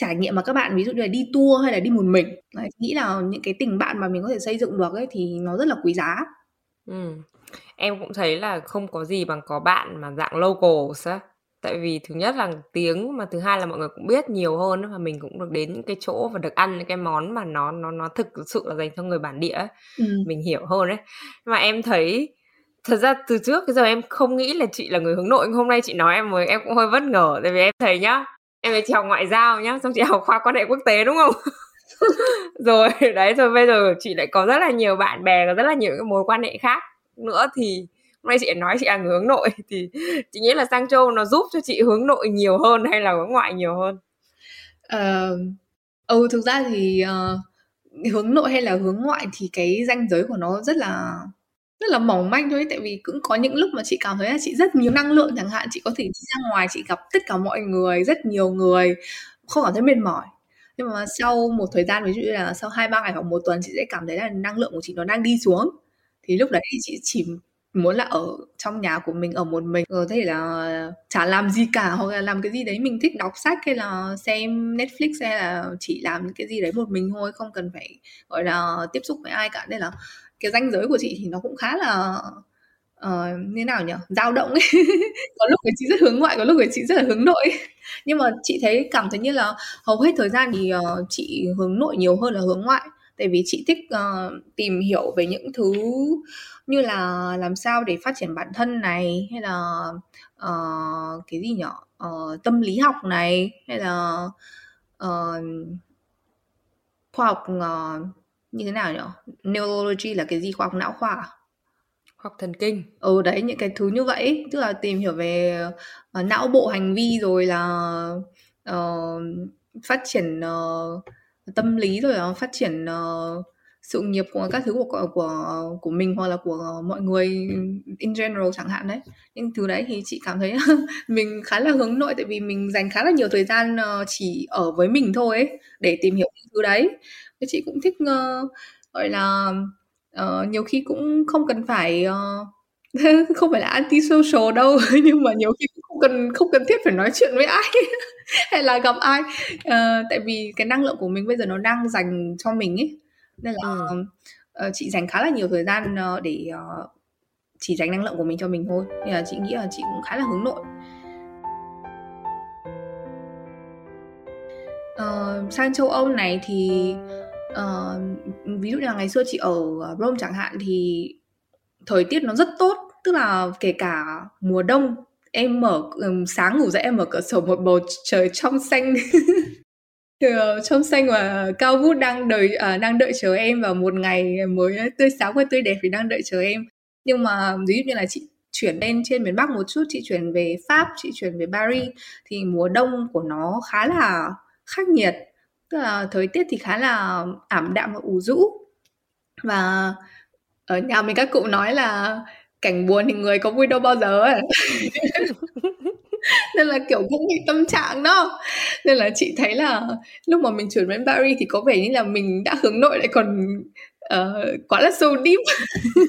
trải nghiệm mà các bạn ví dụ như là đi tour hay là đi một mình Đấy, nghĩ là những cái tình bạn mà mình có thể xây dựng được ấy thì nó rất là quý giá ừ. em cũng thấy là không có gì bằng có bạn mà dạng local á tại vì thứ nhất là tiếng mà thứ hai là mọi người cũng biết nhiều hơn và mình cũng được đến những cái chỗ và được ăn những cái món mà nó nó nó thực sự là dành cho người bản địa ấy. Ừ. mình hiểu hơn đấy mà em thấy thật ra từ trước giờ em không nghĩ là chị là người hướng nội hôm nay chị nói em mới em cũng hơi bất ngờ tại vì em thấy nhá em ấy chị học ngoại giao nhá xong chị học khoa quan hệ quốc tế đúng không? Rồi đấy rồi bây giờ chị lại có rất là nhiều bạn bè có rất là nhiều cái mối quan hệ khác nữa thì hôm nay chị nói chị là người hướng nội thì chị nghĩ là sang châu nó giúp cho chị hướng nội nhiều hơn hay là hướng ngoại nhiều hơn? Uh, ừ thực ra thì uh, hướng nội hay là hướng ngoại thì cái ranh giới của nó rất là rất là mỏng manh thôi, tại vì cũng có những lúc mà chị cảm thấy là chị rất nhiều năng lượng chẳng hạn, chị có thể đi ra ngoài, chị gặp tất cả mọi người, rất nhiều người, không cảm thấy mệt mỏi. Nhưng mà sau một thời gian, ví dụ như là sau hai, ba ngày hoặc một tuần, chị sẽ cảm thấy là năng lượng của chị nó đang đi xuống. Thì lúc đấy chị chỉ muốn là ở trong nhà của mình, ở một mình, có thể là chả làm gì cả hoặc là làm cái gì đấy mình thích đọc sách hay là xem Netflix hay là chỉ làm những cái gì đấy một mình thôi, không cần phải, gọi là, tiếp xúc với ai cả. Nên là cái ranh giới của chị thì nó cũng khá là uh, như nào nhỉ? Dao động ấy. Có lúc thì chị rất hướng ngoại có lúc thì chị rất là hướng nội. Nhưng mà chị thấy cảm thấy như là hầu hết thời gian thì uh, chị hướng nội nhiều hơn là hướng ngoại. Tại vì chị thích uh, tìm hiểu về những thứ như là làm sao để phát triển bản thân này hay là uh, cái gì nhỉ? Uh, tâm lý học này hay là uh, khoa học uh, như thế nào nhỉ neurology là cái gì? Khoa học não khoa à? khoa học thần kinh. Ừ đấy những cái thứ như vậy tức là tìm hiểu về uh, não bộ hành vi rồi là uh, phát triển uh, tâm lý rồi là phát triển uh, sự nghiệp của các thứ của của của mình hoặc là của mọi người in general chẳng hạn đấy. Nhưng thứ đấy thì chị cảm thấy mình khá là hướng nội tại vì mình dành khá là nhiều thời gian chỉ ở với mình thôi ấy, để tìm hiểu những thứ đấy chị cũng thích uh, gọi là uh, nhiều khi cũng không cần phải uh, không phải là anti social đâu nhưng mà nhiều khi cũng không cần không cần thiết phải nói chuyện với ai hay là gặp ai. Uh, tại vì cái năng lượng của mình bây giờ nó đang dành cho mình ấy nên là uh, chị dành khá là nhiều thời gian uh, để uh, chỉ dành năng lượng của mình cho mình thôi. Nên là chị nghĩ là chị cũng khá là hướng nội. Uh, sang châu Âu này thì uh, ví dụ như là ngày xưa chị ở ờ, Rome chẳng hạn thì thời tiết nó rất tốt tức là kể cả mùa đông em mở ừ, sáng ngủ dậy em mở cửa sổ một bầu trời trong xanh. Ờ, trong xanh và cao vút đang đợi à, đang đợi chờ em vào một ngày mới tươi sáng và tươi đẹp thì đang đợi chờ em. Nhưng mà ví dụ như là chị chuyển lên trên miền Bắc một chút chị chuyển về Pháp chị chuyển về Paris thì mùa đông của nó khá là khắc nghiệt tức là thời tiết thì khá là ảm đạm và ủ rũ. Và ở nhà mình các cụ nói là cảnh buồn thì người có vui đâu bao giờ ấy. Nên là kiểu cũng bị tâm trạng đó. Nên là chị thấy là lúc mà mình chuyển đến Paris thì có vẻ như là mình đã hướng nội lại còn uh, quá là sâu deep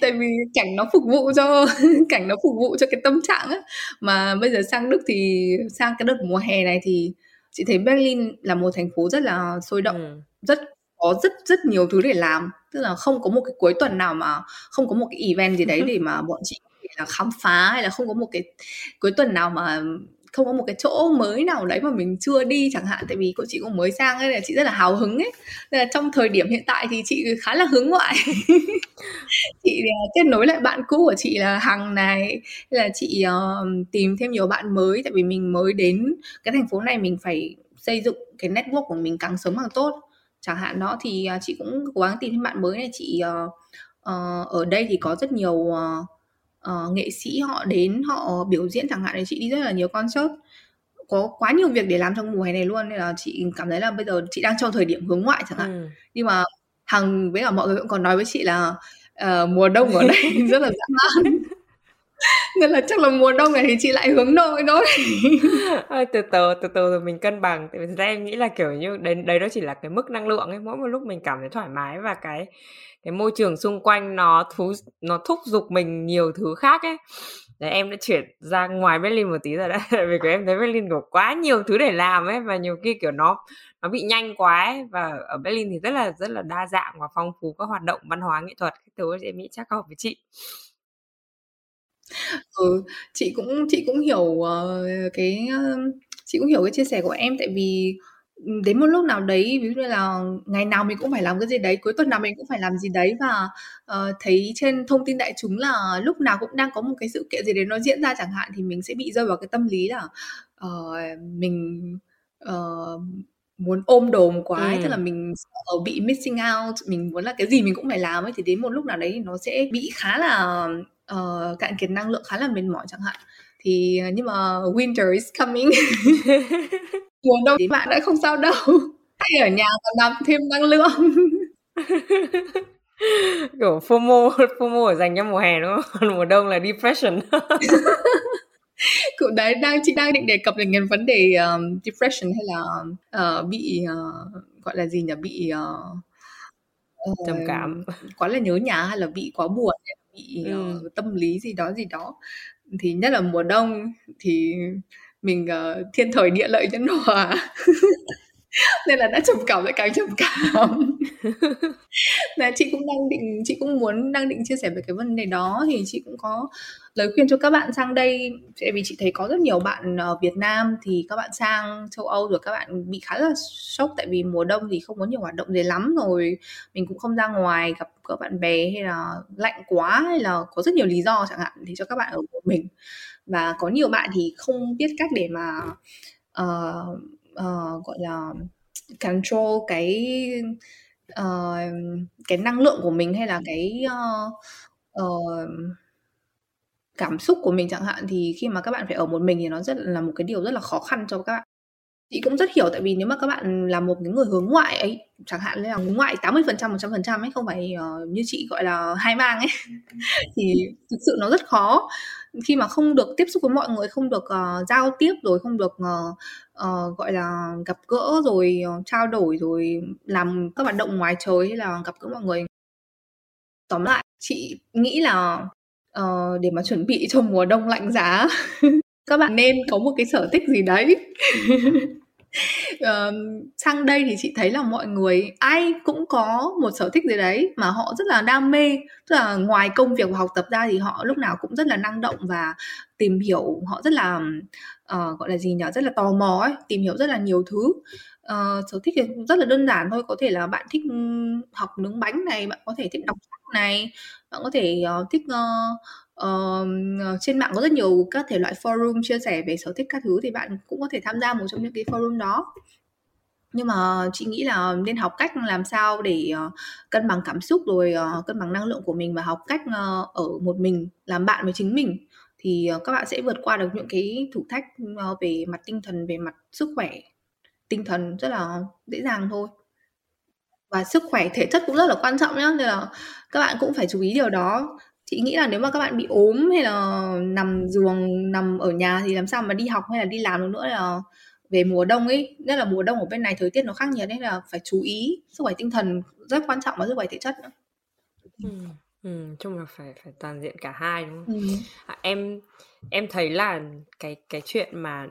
tại vì cảnh nó phục vụ cho cảnh nó phục vụ cho cái tâm trạng á. Mà bây giờ sang Đức thì sang cái đợt mùa hè này thì chị thấy Berlin là một thành phố rất là sôi động ừ. rất có rất rất nhiều thứ để làm tức là không có một cái cuối tuần nào mà không có một cái event gì đấy để mà bọn chị là khám phá hay là không có một cái cuối tuần nào mà không có một cái chỗ mới nào đấy mà mình chưa đi chẳng hạn tại vì cô chị cũng mới sang ấy là chị rất là hào hứng ấy. Nên là trong thời điểm hiện tại thì chị khá là hướng ngoại. Chị uh, kết nối lại bạn cũ của chị là hằng này là chị uh, tìm thêm nhiều bạn mới tại vì mình mới đến cái thành phố này mình phải xây dựng cái network của mình càng sớm càng tốt. Chẳng hạn đó thì uh, chị cũng cố gắng tìm thêm bạn mới này. Chị uh, uh, ở đây thì có rất nhiều uh, uh, nghệ sĩ họ đến họ biểu diễn chẳng hạn thì chị đi rất là nhiều concert. Có quá nhiều việc để làm trong mùa hè này luôn nên là chị cảm thấy là bây giờ chị đang trong thời điểm hướng ngoại chẳng hạn. Ừ. nhưng mà hằng với cả mọi người cũng còn nói với chị là uh, mùa đông ở đây rất là dã man nên là chắc là mùa đông này thì chị lại hướng nội thôi. À, từ từ từ từ mình cân bằng. Tại vì ra em nghĩ là kiểu như đấy đấy đó chỉ là cái mức năng lượng ấy. Mỗi một lúc mình cảm thấy thoải mái và cái cái môi trường xung quanh nó thú nó thúc giục mình nhiều thứ khác ấy. Đấy, em đã chuyển ra ngoài Berlin một tí rồi đấy. Vì của em thấy Berlin có quá nhiều thứ để làm ấy và nhiều khi kiểu nó nó bị nhanh quá ấy. Và ở Berlin thì rất là rất là đa dạng và phong phú các hoạt động văn hóa nghệ thuật cái thứ em nghĩ chắc hợp với chị ừ chị cũng chị cũng hiểu uh, cái uh, chị cũng hiểu cái chia sẻ của em tại vì đến một lúc nào đấy ví dụ như là ngày nào mình cũng phải làm cái gì đấy cuối tuần nào mình cũng phải làm gì đấy và uh, thấy trên thông tin đại chúng là lúc nào cũng đang có một cái sự kiện gì đấy nó diễn ra chẳng hạn thì mình sẽ bị rơi vào cái tâm lý là uh, mình uh, muốn ôm đồm quá ấy, tức là mình sợ bị missing out mình muốn là cái gì mình cũng phải làm ấy thì đến một lúc nào đấy nó sẽ bị khá là uh, cạn kiệt năng lượng khá là mệt mỏi chẳng hạn. Thì nhưng mà winter is coming. Mùa đông thì bạn đã không sao đâu. Hay ở nhà còn nằm thêm năng lượng. Kiểu FOMO FOMO dành cho mùa hè đúng không? Còn mùa đông là depression. Cụ đấy đang chị đang định đề cập đến vấn đề um, depression hay là uh, bị uh, gọi là gì nhỉ? Bị uh, trầm cảm. quá là nhớ nhà hay là bị quá buồn bị ừ. uh, tâm lý gì đó gì đó. Thì nhất là mùa đông thì mình uh, thiên thời địa lợi nhân hòa. Nên là đã trầm cảm lại càng trầm cảm. Là chị cũng đang định chị cũng muốn đang định chia sẻ về cái vấn đề đó. Thì chị cũng có lời khuyên cho các bạn sang đây tại vì chị thấy có rất nhiều bạn ở Việt Nam thì các bạn sang châu Âu rồi các bạn bị khá là sốc tại vì mùa đông thì không có nhiều hoạt động gì lắm rồi. Mình cũng không ra ngoài gặp các bạn bè hay là lạnh quá hay là có rất nhiều lý do chẳng hạn thì cho các bạn ở một mình. Và có nhiều bạn thì không biết cách để mà uh, uh, gọi là control cái uh, cái năng lượng của mình hay là cái uh, uh, cảm xúc của mình chẳng hạn thì khi mà các bạn phải ở một mình thì nó rất là một cái điều rất là khó khăn cho các bạn. Chị cũng rất hiểu tại vì nếu mà các bạn là một cái người hướng ngoại ấy chẳng hạn là hướng ngoại 80% phần trăm một trăm phần trăm ấy không phải uh, như chị gọi là hai mang ấy thì thực sự nó rất khó. Khi mà không được tiếp xúc với mọi người không được uh, giao tiếp rồi không được uh, uh, gọi là gặp gỡ rồi uh, trao đổi rồi làm các hoạt động ngoài trời hay là gặp gỡ mọi người. Tóm lại chị nghĩ là uh, để mà chuẩn bị cho mùa đông lạnh giá. Các bạn nên có một cái sở thích gì đấy. Uh, sang đây thì chị thấy là mọi người ai cũng có một sở thích gì đấy mà họ rất là đam mê. Tức là ngoài công việc và học tập ra thì họ lúc nào cũng rất là năng động và tìm hiểu. Họ rất là uh, gọi là gì nhỉ? Rất là tò mò ấy tìm hiểu rất là nhiều thứ uh, sở thích thì rất là đơn giản thôi. Có thể là bạn thích học nướng bánh này bạn có thể thích đọc sách này bạn có thể uh, thích uh, uh, trên mạng có rất nhiều các thể loại forum chia sẻ về sở thích các thứ thì bạn cũng có thể tham gia một trong những cái forum đó. Nhưng mà chị nghĩ là nên học cách làm sao để uh, cân bằng cảm xúc rồi uh, cân bằng năng lượng của mình và học cách uh, ở một mình làm bạn với chính mình. Thì uh, các bạn sẽ vượt qua được những cái thử thách uh, về mặt tinh thần về mặt sức khỏe tinh thần rất là dễ dàng thôi và sức khỏe thể chất cũng rất là quan trọng nhá nên là các bạn cũng phải chú ý điều đó chị nghĩ là nếu mà các bạn bị ốm hay là nằm giường nằm ở nhà thì làm sao mà đi học hay là đi làm được nữa là về mùa đông ấy nhất là mùa đông ở bên này thời tiết nó khắc nghiệt nên là phải chú ý sức khỏe tinh thần rất quan trọng và sức khỏe thể chất nữa ừ. Ừ, chung là phải phải toàn diện cả hai đúng không? Ừ. À, em em thấy là cái cái chuyện mà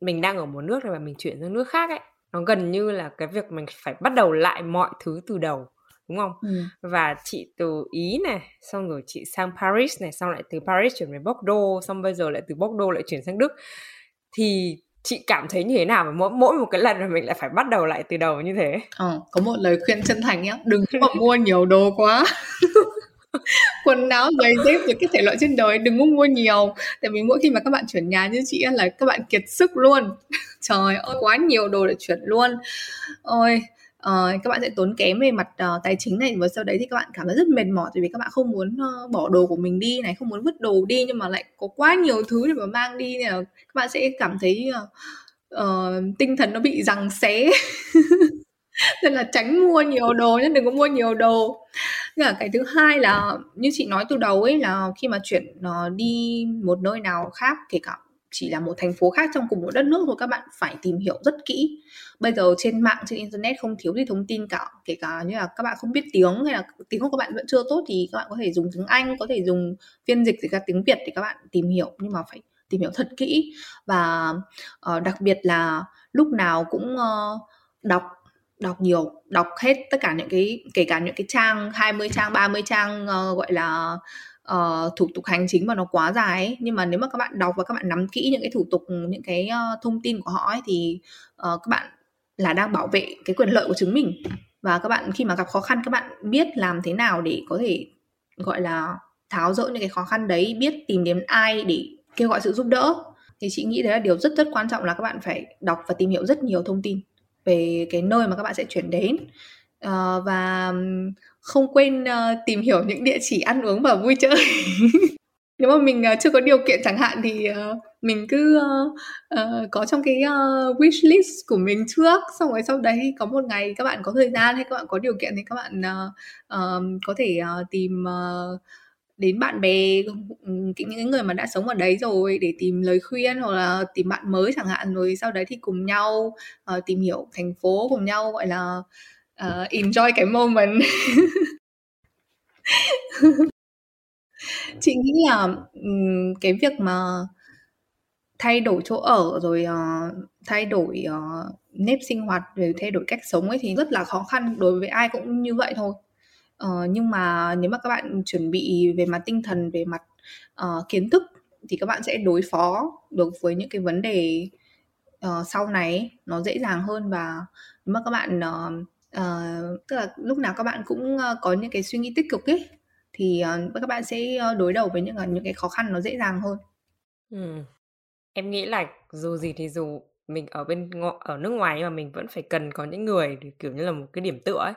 mình đang ở một nước này và mình chuyển sang nước khác ấy nó gần như là cái việc mình phải bắt đầu lại mọi thứ từ đầu đúng không? Ừ. Và chị từ Ý này, xong rồi chị sang Paris này, xong lại từ Paris chuyển về Bordeaux, xong bây giờ lại từ Bordeaux lại chuyển sang Đức. Thì chị cảm thấy như thế nào mà mỗi mỗi một cái lần mà mình lại phải bắt đầu lại từ đầu như thế? Ờ, có một lời khuyên chân thành nhé, đừng có mua nhiều đồ quá. quần áo giày dép rồi cái thể loại trên đời đừng có mua nhiều. Tại vì mỗi khi mà các bạn chuyển nhà như chị là các bạn kiệt sức luôn. Trời ơi quá nhiều đồ để chuyển luôn. Ôi uh, các bạn sẽ tốn kém về mặt uh, tài chính này và sau đấy thì các bạn cảm thấy rất mệt mỏi vì các bạn không muốn uh, bỏ đồ của mình đi này không muốn vứt đồ đi nhưng mà lại có quá nhiều thứ để mà mang đi này các bạn sẽ cảm thấy uh, uh, tinh thần nó bị giằng xé. nên là tránh mua nhiều đồ nhé đừng có mua nhiều đồ. Là cái thứ hai là như chị nói từ đầu ấy là khi mà chuyển nó đi một nơi nào khác kể cả chỉ là một thành phố khác trong cùng một đất nước thôi các bạn phải tìm hiểu rất kỹ. Bây giờ trên mạng trên internet không thiếu gì thông tin cả kể cả như là các bạn không biết tiếng hay là tiếng của các bạn vẫn chưa tốt thì các bạn có thể dùng tiếng anh có thể dùng phiên dịch từ các tiếng việt để các bạn tìm hiểu nhưng mà phải tìm hiểu thật kỹ. Và uh, đặc biệt là lúc nào cũng uh, đọc đọc nhiều đọc hết tất cả những cái kể cả những cái trang 20 trang 30 trang uh, gọi là uh, thủ tục hành chính mà nó quá dài ấy. nhưng mà nếu mà các bạn đọc và các bạn nắm kỹ những cái thủ tục những cái uh, thông tin của họ ấy thì uh, các bạn là đang bảo vệ cái quyền lợi của chính mình. Và các bạn khi mà gặp khó khăn các bạn biết làm thế nào để có thể gọi là tháo rỡ những cái khó khăn đấy biết tìm đến ai để kêu gọi sự giúp đỡ. Thì chị nghĩ đấy là điều rất rất quan trọng là các bạn phải đọc và tìm hiểu rất nhiều thông tin về cái nơi mà các bạn sẽ chuyển đến. Uh, và không quên uh, tìm hiểu những địa chỉ ăn uống và vui chơi. Nếu mà mình uh, chưa có điều kiện chẳng hạn thì uh, mình cứ uh, uh, có trong cái uh, wish list của mình trước xong rồi sau đấy có một ngày các bạn có thời gian hay các bạn có điều kiện thì các bạn uh, uh, có thể uh, tìm uh, đến bạn bè những người mà đã sống ở đấy rồi để tìm lời khuyên hoặc là tìm bạn mới chẳng hạn rồi sau đấy thì cùng nhau uh, tìm hiểu thành phố cùng nhau gọi là uh, enjoy cái moment. Chị nghĩ là um, cái việc mà thay đổi chỗ ở rồi uh, thay đổi uh, nếp sinh hoạt rồi thay đổi cách sống ấy thì rất là khó khăn đối với ai cũng như vậy thôi. Ờ, nhưng mà nếu mà các bạn chuẩn bị về mặt tinh thần, về mặt, uh, kiến thức thì các bạn sẽ đối phó được với những cái vấn đề, uh, sau này nó dễ dàng hơn và nếu mà các bạn, uh, uh, tức là lúc nào các bạn cũng, uh, có những cái suy nghĩ tích cực ấy, thì, uh, các bạn sẽ, đối đầu với những, những cái khó khăn nó dễ dàng hơn. Ừ. Em nghĩ là dù gì thì dù mình ở bên ngo ở nước ngoài nhưng mà mình vẫn phải cần có những người kiểu như là, một cái điểm tựa ấy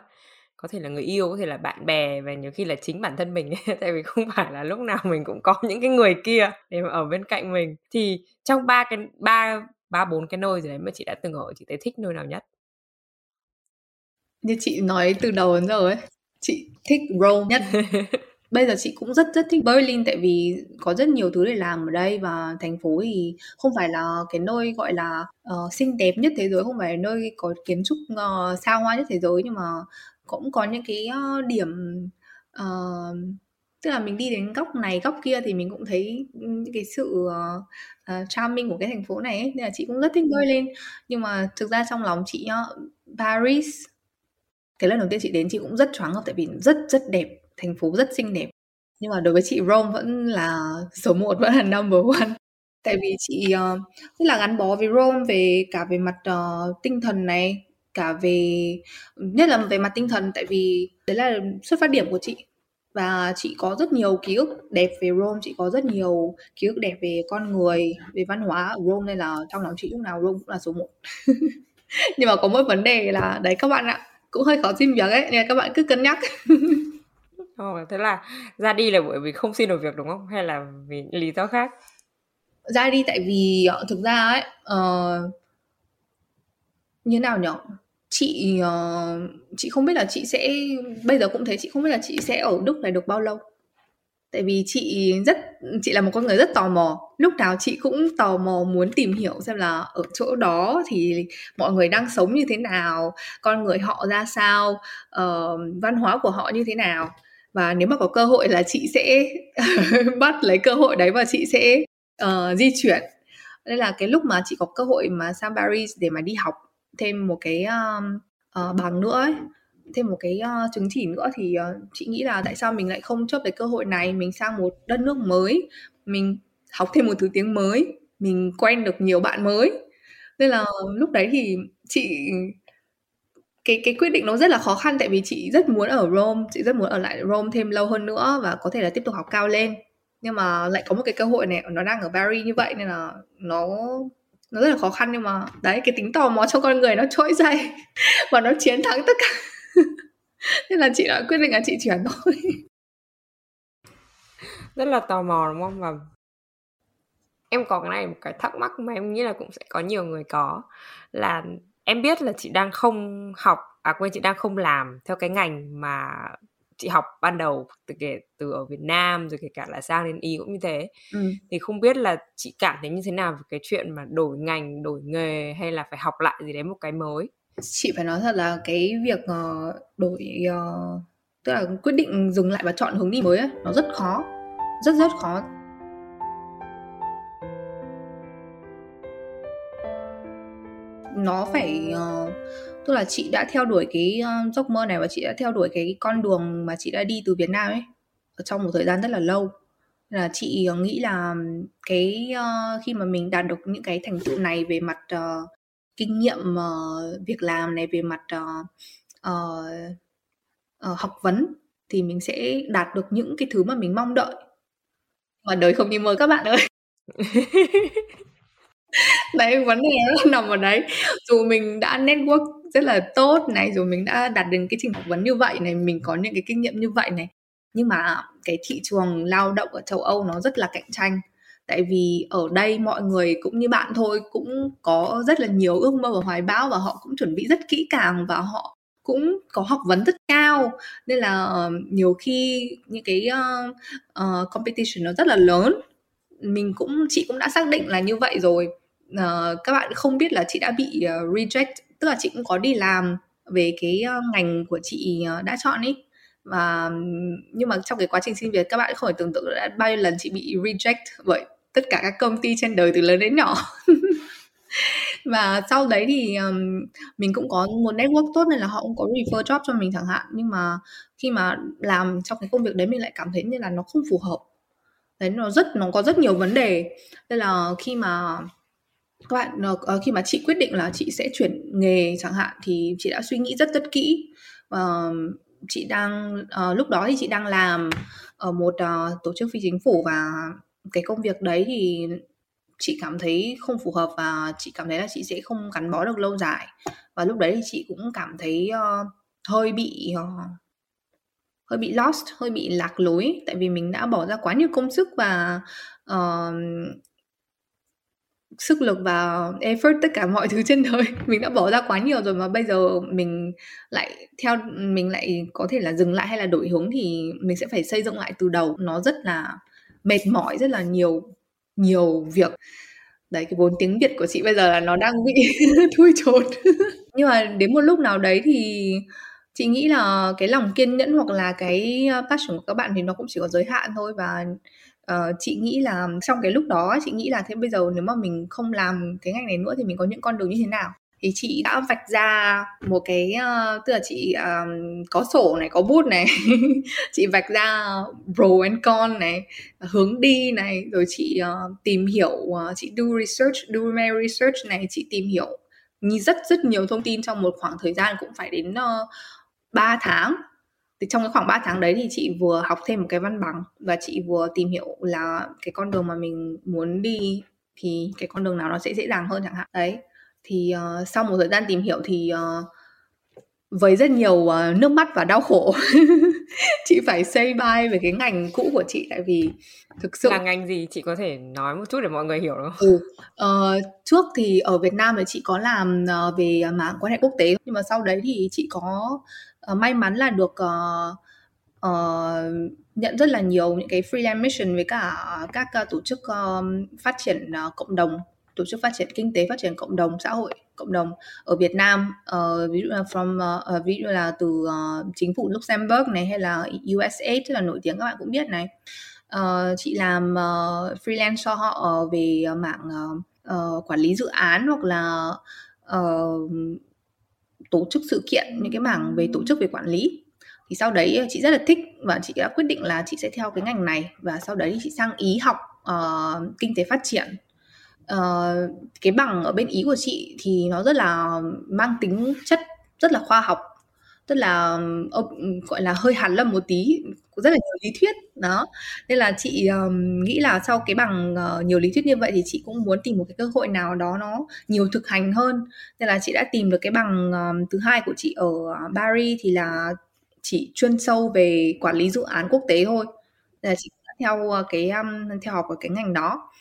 có thể là người yêu có thể là bạn bè và nhiều khi là chính bản thân mình tại vì không phải là lúc nào mình cũng có những cái người kia để mà ở bên cạnh mình. Thì trong ba cái ba ba bốn cái nơi rồi đấy mà chị đã từng ở chị thấy thích nơi nào nhất? Như chị nói từ đầu đến giờ ấy chị thích Rome nhất. Bây giờ chị cũng rất rất thích Berlin tại vì có rất nhiều thứ để làm ở đây và thành phố thì không phải là cái nơi gọi là uh, xinh đẹp nhất thế giới không phải là nơi có kiến trúc uh, xa hoa nhất thế giới nhưng mà cũng có những cái uh, điểm uh, tức là mình đi đến góc này góc kia thì mình cũng thấy những cái sự uh, charming của cái thành phố này ấy. nên là chị cũng rất thích Berlin nhưng mà thực ra trong lòng chị uh, Paris cái lần đầu tiên chị đến chị cũng rất choáng ngợp tại vì rất rất đẹp thành phố rất xinh đẹp. Nhưng mà đối với chị Rome vẫn là số 1 vẫn là number one. Tại vì chị uh, rất là gắn bó với Rome về cả về mặt uh, tinh thần này cả về nhất là về mặt tinh thần tại vì đấy là xuất phát điểm của chị và chị có rất nhiều ký ức đẹp về Rome chị có rất nhiều ký ức đẹp về con người về văn hóa ở Rome nên là trong lòng chị lúc nào Rome cũng là số 1 nhưng mà có một vấn đề là đấy các bạn ạ cũng hơi khó xin việc ấy nên các bạn cứ cân nhắc Ồ, thế là ra đi là bởi vì không xin được việc đúng không? Hay là vì lý do khác? Ra đi tại vì ờ, thực ra ấy uh, như nào nhở? Chị uh, chị không biết là chị sẽ bây giờ cũng thế chị không biết là chị sẽ ở Đức này được bao lâu. Tại vì chị rất chị là một con người rất tò mò. Lúc nào chị cũng tò mò muốn tìm hiểu xem là ở chỗ đó thì mọi người đang sống như thế nào con người họ ra sao uh, văn hóa của họ như thế nào. Và nếu mà có cơ hội là chị sẽ bắt lấy cơ hội đấy và chị sẽ uh, di chuyển. Nên là cái lúc mà chị có cơ hội mà sang Paris để mà đi học thêm một cái uh, uh, bằng nữa ấy, thêm một cái uh, chứng chỉ nữa thì uh, chị nghĩ là tại sao mình lại không chấp cái cơ hội này? Mình sang một đất nước mới mình học thêm một thứ tiếng mới mình quen được nhiều bạn mới. Nên là lúc đấy thì chị cái cái quyết định nó rất là khó khăn tại vì chị rất muốn ở Rome chị rất muốn ở lại Rome thêm lâu hơn nữa và có thể là tiếp tục học cao lên. Nhưng mà lại có một cái cơ hội này nó đang ở Paris như vậy nên là nó nó rất là khó khăn nhưng mà đấy, cái tính tò mò trong con người nó trỗi dậy và nó chiến thắng tất cả. Nên là chị đã quyết định là chị chuyển thôi. Rất là tò mò, đúng không? Và em có cái này, một cái thắc mắc mà em nghĩ là cũng sẽ có nhiều người có, là em biết là chị đang không học à quên, chị đang không làm theo cái ngành mà chị học ban đầu từ kể từ ở Việt Nam rồi kể cả là sang đến Ý cũng như thế. Ừ. thì không biết là chị cảm thấy như thế nào về cái chuyện mà đổi ngành đổi nghề hay là phải học lại gì đấy một cái mới? Chị phải nói thật là cái việc uh, đổi uh, tức là quyết định dừng lại và chọn hướng đi mới ấy, nó rất khó rất rất khó. Nó phải uh, tức là chị đã theo đuổi cái uh, giấc mơ này và chị đã theo đuổi cái con đường mà chị đã đi từ Việt Nam ấy trong một thời gian rất là lâu. Là chị uh, nghĩ là cái uh, khi mà mình đạt được những cái thành tựu này về mặt uh, kinh nghiệm uh, việc làm này về mặt uh, uh, uh, học vấn thì mình sẽ đạt được những cái thứ mà mình mong đợi. Mà đời không như mơ các bạn ơi. Đấy vấn đề nó nằm ở đấy. Dù mình đã network rất là tốt này rồi mình đã đạt đến cái trình học vấn như vậy này mình có những cái kinh nghiệm như vậy này. Nhưng mà cái thị trường lao động ở châu Âu nó rất là cạnh tranh. Tại vì ở đây mọi người cũng như bạn thôi cũng có rất là nhiều ước mơ và hoài bão và họ cũng chuẩn bị rất kỹ càng và họ cũng có học vấn rất cao. Nên là ờ, nhiều khi những cái uh, uh, competition nó rất là lớn. Mình cũng chị cũng đã xác định là như vậy rồi. Uh, các bạn không biết là chị đã bị uh, reject tức là chị cũng có đi làm về cái ờ, ngành của chị ờ, đã chọn ý. Và nhưng mà trong cái quá trình xin việc các bạn không tưởng tượng đã bao nhiêu lần chị bị reject bởi tất cả các công ty trên đời từ lớn đến nhỏ. Và sau đấy thì um, mình cũng có một network tốt nên là họ cũng có refer job cho mình chẳng hạn. Nhưng mà khi mà làm trong cái công việc đấy mình lại cảm thấy như là nó không phù hợp. Đấy nó rất nó có rất nhiều vấn đề. Nên là khi mà các bạn uh, khi mà chị quyết định là chị sẽ chuyển nghề chẳng hạn thì chị đã suy nghĩ rất rất kỹ. Uh, chị đang uh, lúc đó thì chị đang làm ở một uh, tổ chức phi chính phủ và cái công việc đấy thì chị cảm thấy không phù hợp và chị cảm thấy là chị sẽ không gắn bó được lâu dài. Và lúc đấy thì chị cũng cảm thấy uh, hơi bị uh, hơi bị lost hơi bị lạc lối. Tại vì mình đã bỏ ra quá nhiều công sức và uh, sức lực và effort tất cả mọi thứ trên đời. Mình đã bỏ ra quá nhiều rồi mà bây giờ mình lại theo, mình lại có thể là dừng lại hay là đổi hướng thì mình sẽ phải xây dựng lại từ đầu. Nó rất là mệt mỏi, rất là nhiều nhiều việc. Đấy, cái vốn tiếng việt của chị bây giờ là nó đang bị thui chột. Nhưng mà đến một lúc nào đấy thì chị nghĩ là cái lòng kiên nhẫn hoặc là cái ờ, passion của các bạn thì nó cũng chỉ có giới hạn thôi và uh, chị nghĩ là trong cái lúc đó chị nghĩ là thế bây giờ nếu mà mình không làm cái ngành này nữa thì mình có những con đường như thế nào? Thì chị đã vạch ra một cái uh, tức là chị um, có sổ này có bút này chị vạch ra pro and con này hướng đi này rồi chị uh, tìm hiểu uh, chị do research do my research này chị tìm hiểu rất rất nhiều thông tin trong một khoảng thời gian cũng phải đến uh, 3 tháng thì trong cái khoảng 3 tháng đấy thì chị vừa học thêm một cái văn bằng và chị vừa tìm hiểu là cái con đường mà mình muốn đi thì cái con đường nào nó sẽ dễ dàng hơn chẳng hạn đấy thì uh, sau một thời gian tìm hiểu thì uh, với rất nhiều uh, nước mắt và đau khổ chị phải say bye về cái ngành cũ của chị tại vì thực sự là ngành gì chị có thể nói một chút để mọi người hiểu không? Ừ. Uh, trước thì ở Việt Nam thì chị có làm uh, về mảng quan hệ quốc tế nhưng mà sau đấy thì chị có uh, may mắn là được uh, uh, nhận rất là nhiều những cái freelance mission với cả các uh, tổ chức uh, phát triển uh, cộng đồng tổ chức phát triển kinh tế phát triển cộng đồng xã hội cộng đồng ở Việt Nam. Uh, ví dụ là from uh, ví dụ là từ uh, chính phủ Luxembourg này hay là USA rất là nổi tiếng các bạn cũng biết này. Uh, chị làm uh, freelance cho họ về mảng uh, uh, quản lý dự án hoặc là uh, tổ chức sự kiện những cái mảng về tổ chức về quản lý. Thì sau đấy ờ, chị rất là thích và chị đã quyết định là chị sẽ theo cái ngành này và sau đấy thì chị sang ý học uh, kinh tế phát triển. Uh, cái bằng ở bên ý của chị thì nó rất là mang tính chất rất là khoa học rất là gọi là hơi hàn lâm một tí rất là nhiều lý thuyết đó. Nên là chị um, nghĩ là sau cái bằng uh, nhiều lý thuyết như vậy thì chị cũng muốn tìm một cái cơ hội nào đó nó nhiều thực hành hơn. Nên là chị đã tìm được cái bằng um, thứ hai của chị ở Paris thì là chỉ chuyên sâu về quản lý dự án quốc tế thôi. Nên là chị theo ờ, cái um, theo học ở cái ngành đó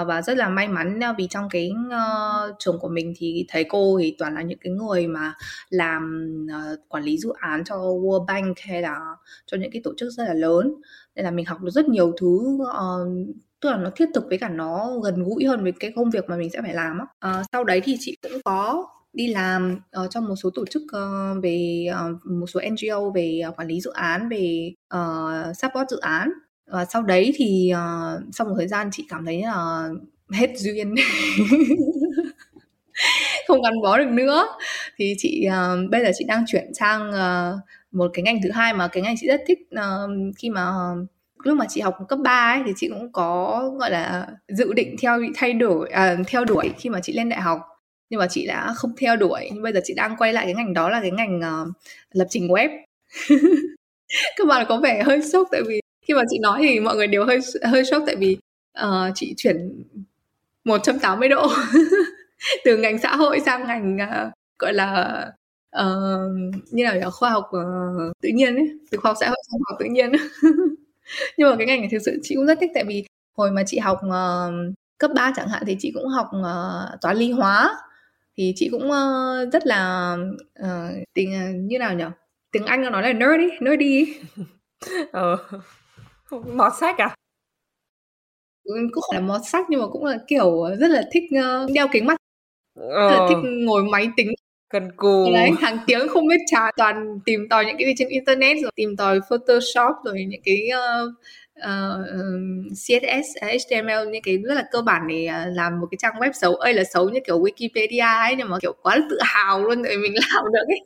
uh, và rất là may mắn ờ, vì trong cái uh, trường của mình thì thầy cô thì toàn là những cái người mà làm uh, quản lý dự án cho World Bank hay là cho những cái tổ chức rất là lớn nên là mình học được rất nhiều thứ uh, tức là nó thiết thực với cả nó gần gũi hơn với cái công việc mà mình sẽ phải làm á. Uh, sau đấy thì chị cũng có đi làm uh, trong một số tổ chức uh, về uh, một số NGO về uh, quản lý dự án về uh, support dự án và sau đấy thì uh, sau một thời gian chị cảm thấy là hết duyên. Không gắn bó được nữa. Thì chị uh, bây giờ chị đang chuyển sang uh, một cái ngành thứ hai mà cái ngành chị rất thích uh, khi mà uh, lúc mà chị học cấp 3 ấy thì chị cũng có gọi là dự định theo thay đổi à, theo đuổi khi mà chị lên đại học. Nhưng mà chị đã không theo đuổi. Nhưng bây giờ chị đang quay lại cái ngành đó là cái ngành uh, lập trình web. Các bạn có vẻ hơi sốc tại vì khi mà chị nói thì mọi người đều hơi hơi sốc tại vì uh, chị chuyển 180 độ từ ngành xã hội sang ngành uh, gọi là uh, như nào nhỉ khoa học uh, tự nhiên ấy từ khoa học xã hội sang khoa học tự nhiên. Nhưng mà cái ngành này thực sự chị cũng rất thích tại vì hồi mà chị học uh, cấp 3 chẳng hạn thì chị cũng học uh, toán lý hóa. Thì chị cũng uh, rất là uh, tình uh, như nào nhỉ tiếng anh nó nói là nerdy nerdy ờ. mọt sách à? Ừ, cũng không phải là mọt sách nhưng mà cũng là kiểu rất là thích uh, đeo kính mắt. Ờ. rất là thích ngồi máy tính. Cần cù. Đấy hàng tiếng không biết trả toàn tìm tòi những cái gì trên internet rồi tìm tòi photoshop rồi những cái uh, uh, css html những cái rất là cơ bản để làm một cái trang web xấu. Ơi là xấu như kiểu wikipedia ấy nhưng mà kiểu quá là tự hào luôn để mình làm được ấy.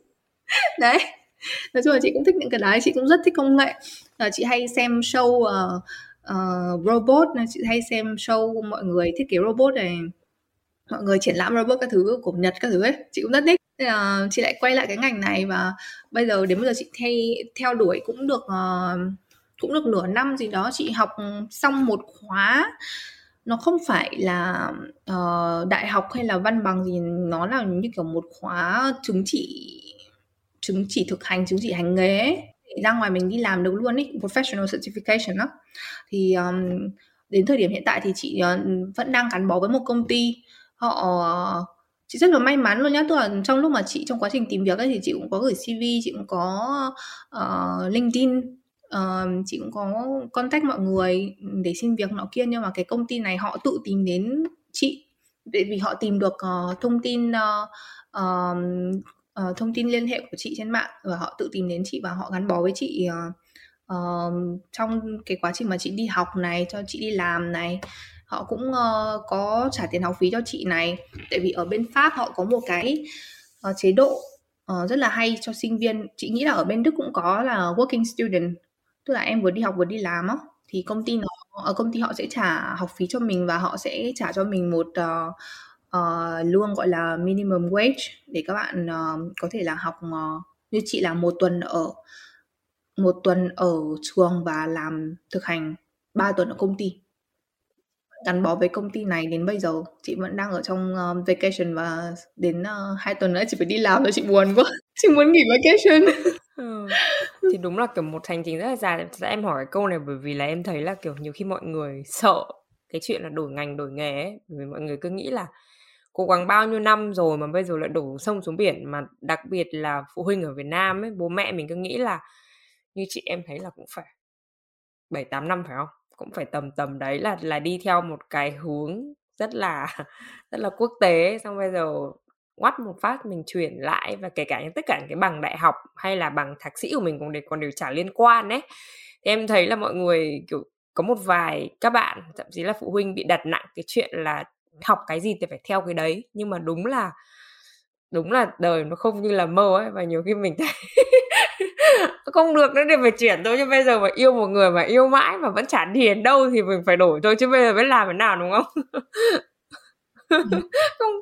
Đấy nói chung là chị cũng thích những cái đấy chị cũng rất thích công nghệ. À, chị hay xem show uh, uh, robot chị hay xem show mọi người thiết kế robot này mọi người triển lãm robot các thứ của Nhật các thứ ấy chị cũng rất thích. Nên là chị lại quay lại cái ngành này và bây giờ đến bây giờ chị thay theo đuổi cũng được uh, cũng được nửa năm gì đó chị học xong một khóa. Nó không phải là uh, đại học hay là văn bằng gì nó là như kiểu một khóa chứng chỉ chứng chỉ thực hành chứng chỉ hành nghề ấy. ra ngoài mình đi làm được luôn ấy professional certification đó thì um, đến thời điểm hiện tại thì chị uh, vẫn đang gắn bó với một công ty họ ờ, chị rất là may mắn luôn nhá tức là trong lúc mà chị trong quá trình tìm việc ấy thì chị cũng có gửi cv chị cũng có uh, linkedin uh, chị cũng có contact mọi người để xin việc nọ kia nhưng mà cái công ty này họ tự tìm đến chị vì họ tìm được uh, thông tin uh, uh, uh, thông tin liên hệ của chị trên mạng và họ tự tìm đến chị và họ gắn bó với chị uh, uh, trong cái quá trình mà chị đi học này cho chị đi làm này. Họ cũng uh, có trả tiền học phí cho chị này. Tại vì ở bên pháp họ có một cái uh, chế độ uh, rất là hay cho sinh viên. Chị nghĩ là ở bên đức cũng có là working student tức là em vừa đi học vừa đi làm á. Thì công ty nó ở công ty họ sẽ trả học phí cho mình và họ sẽ trả cho mình một uh, Ờ, uh, lương gọi là minimum wage để các bạn uh, có thể là học uh, như chị là một tuần ở một tuần ở trường và làm thực hành 3 tuần ở công ty. Gắn bó với công ty này đến bây giờ chị vẫn đang ở trong uh, vacation và đến uh, hai tuần nữa chị phải đi làm rồi chị buồn quá. Chị muốn nghỉ vacation. Ừ. thì đúng là kiểu một hành trình rất là dài. Dạ, em hỏi câu này bởi vì là em thấy là kiểu nhiều khi mọi người sợ cái chuyện là đổi ngành đổi nghề ấy. Bởi vì mọi người cứ nghĩ là cố gắng bao nhiêu năm rồi mà bây giờ lại đổ sông xuống biển, mà đặc biệt là phụ huynh ở Việt Nam ấy, bố mẹ mình cứ nghĩ là như chị em thấy là cũng phải bảy tám năm, phải không? Cũng phải tầm tầm đấy là là đi theo một cái hướng rất là rất là quốc tế. Xong bây giờ ngoắt một phát mình chuyển lại và kể cả những, tất cả những cái bằng đại học hay là bằng thạc sĩ của mình cũng đều còn đều trả liên quan đấy thì em thấy là mọi người kiểu có một vài các bạn, thậm chí là phụ huynh bị đặt nặng cái chuyện là học cái gì thì phải theo cái đấy. Nhưng mà đúng là đúng là đời nó không như là mơ ấy và nhiều khi mình thấy không được nữa thì phải chuyển. Thôi chứ bây giờ mà yêu một người mà yêu mãi mà vẫn chả điền đâu thì mình phải đổi. Thôi chứ bây giờ mới làm thế nào đúng không? Không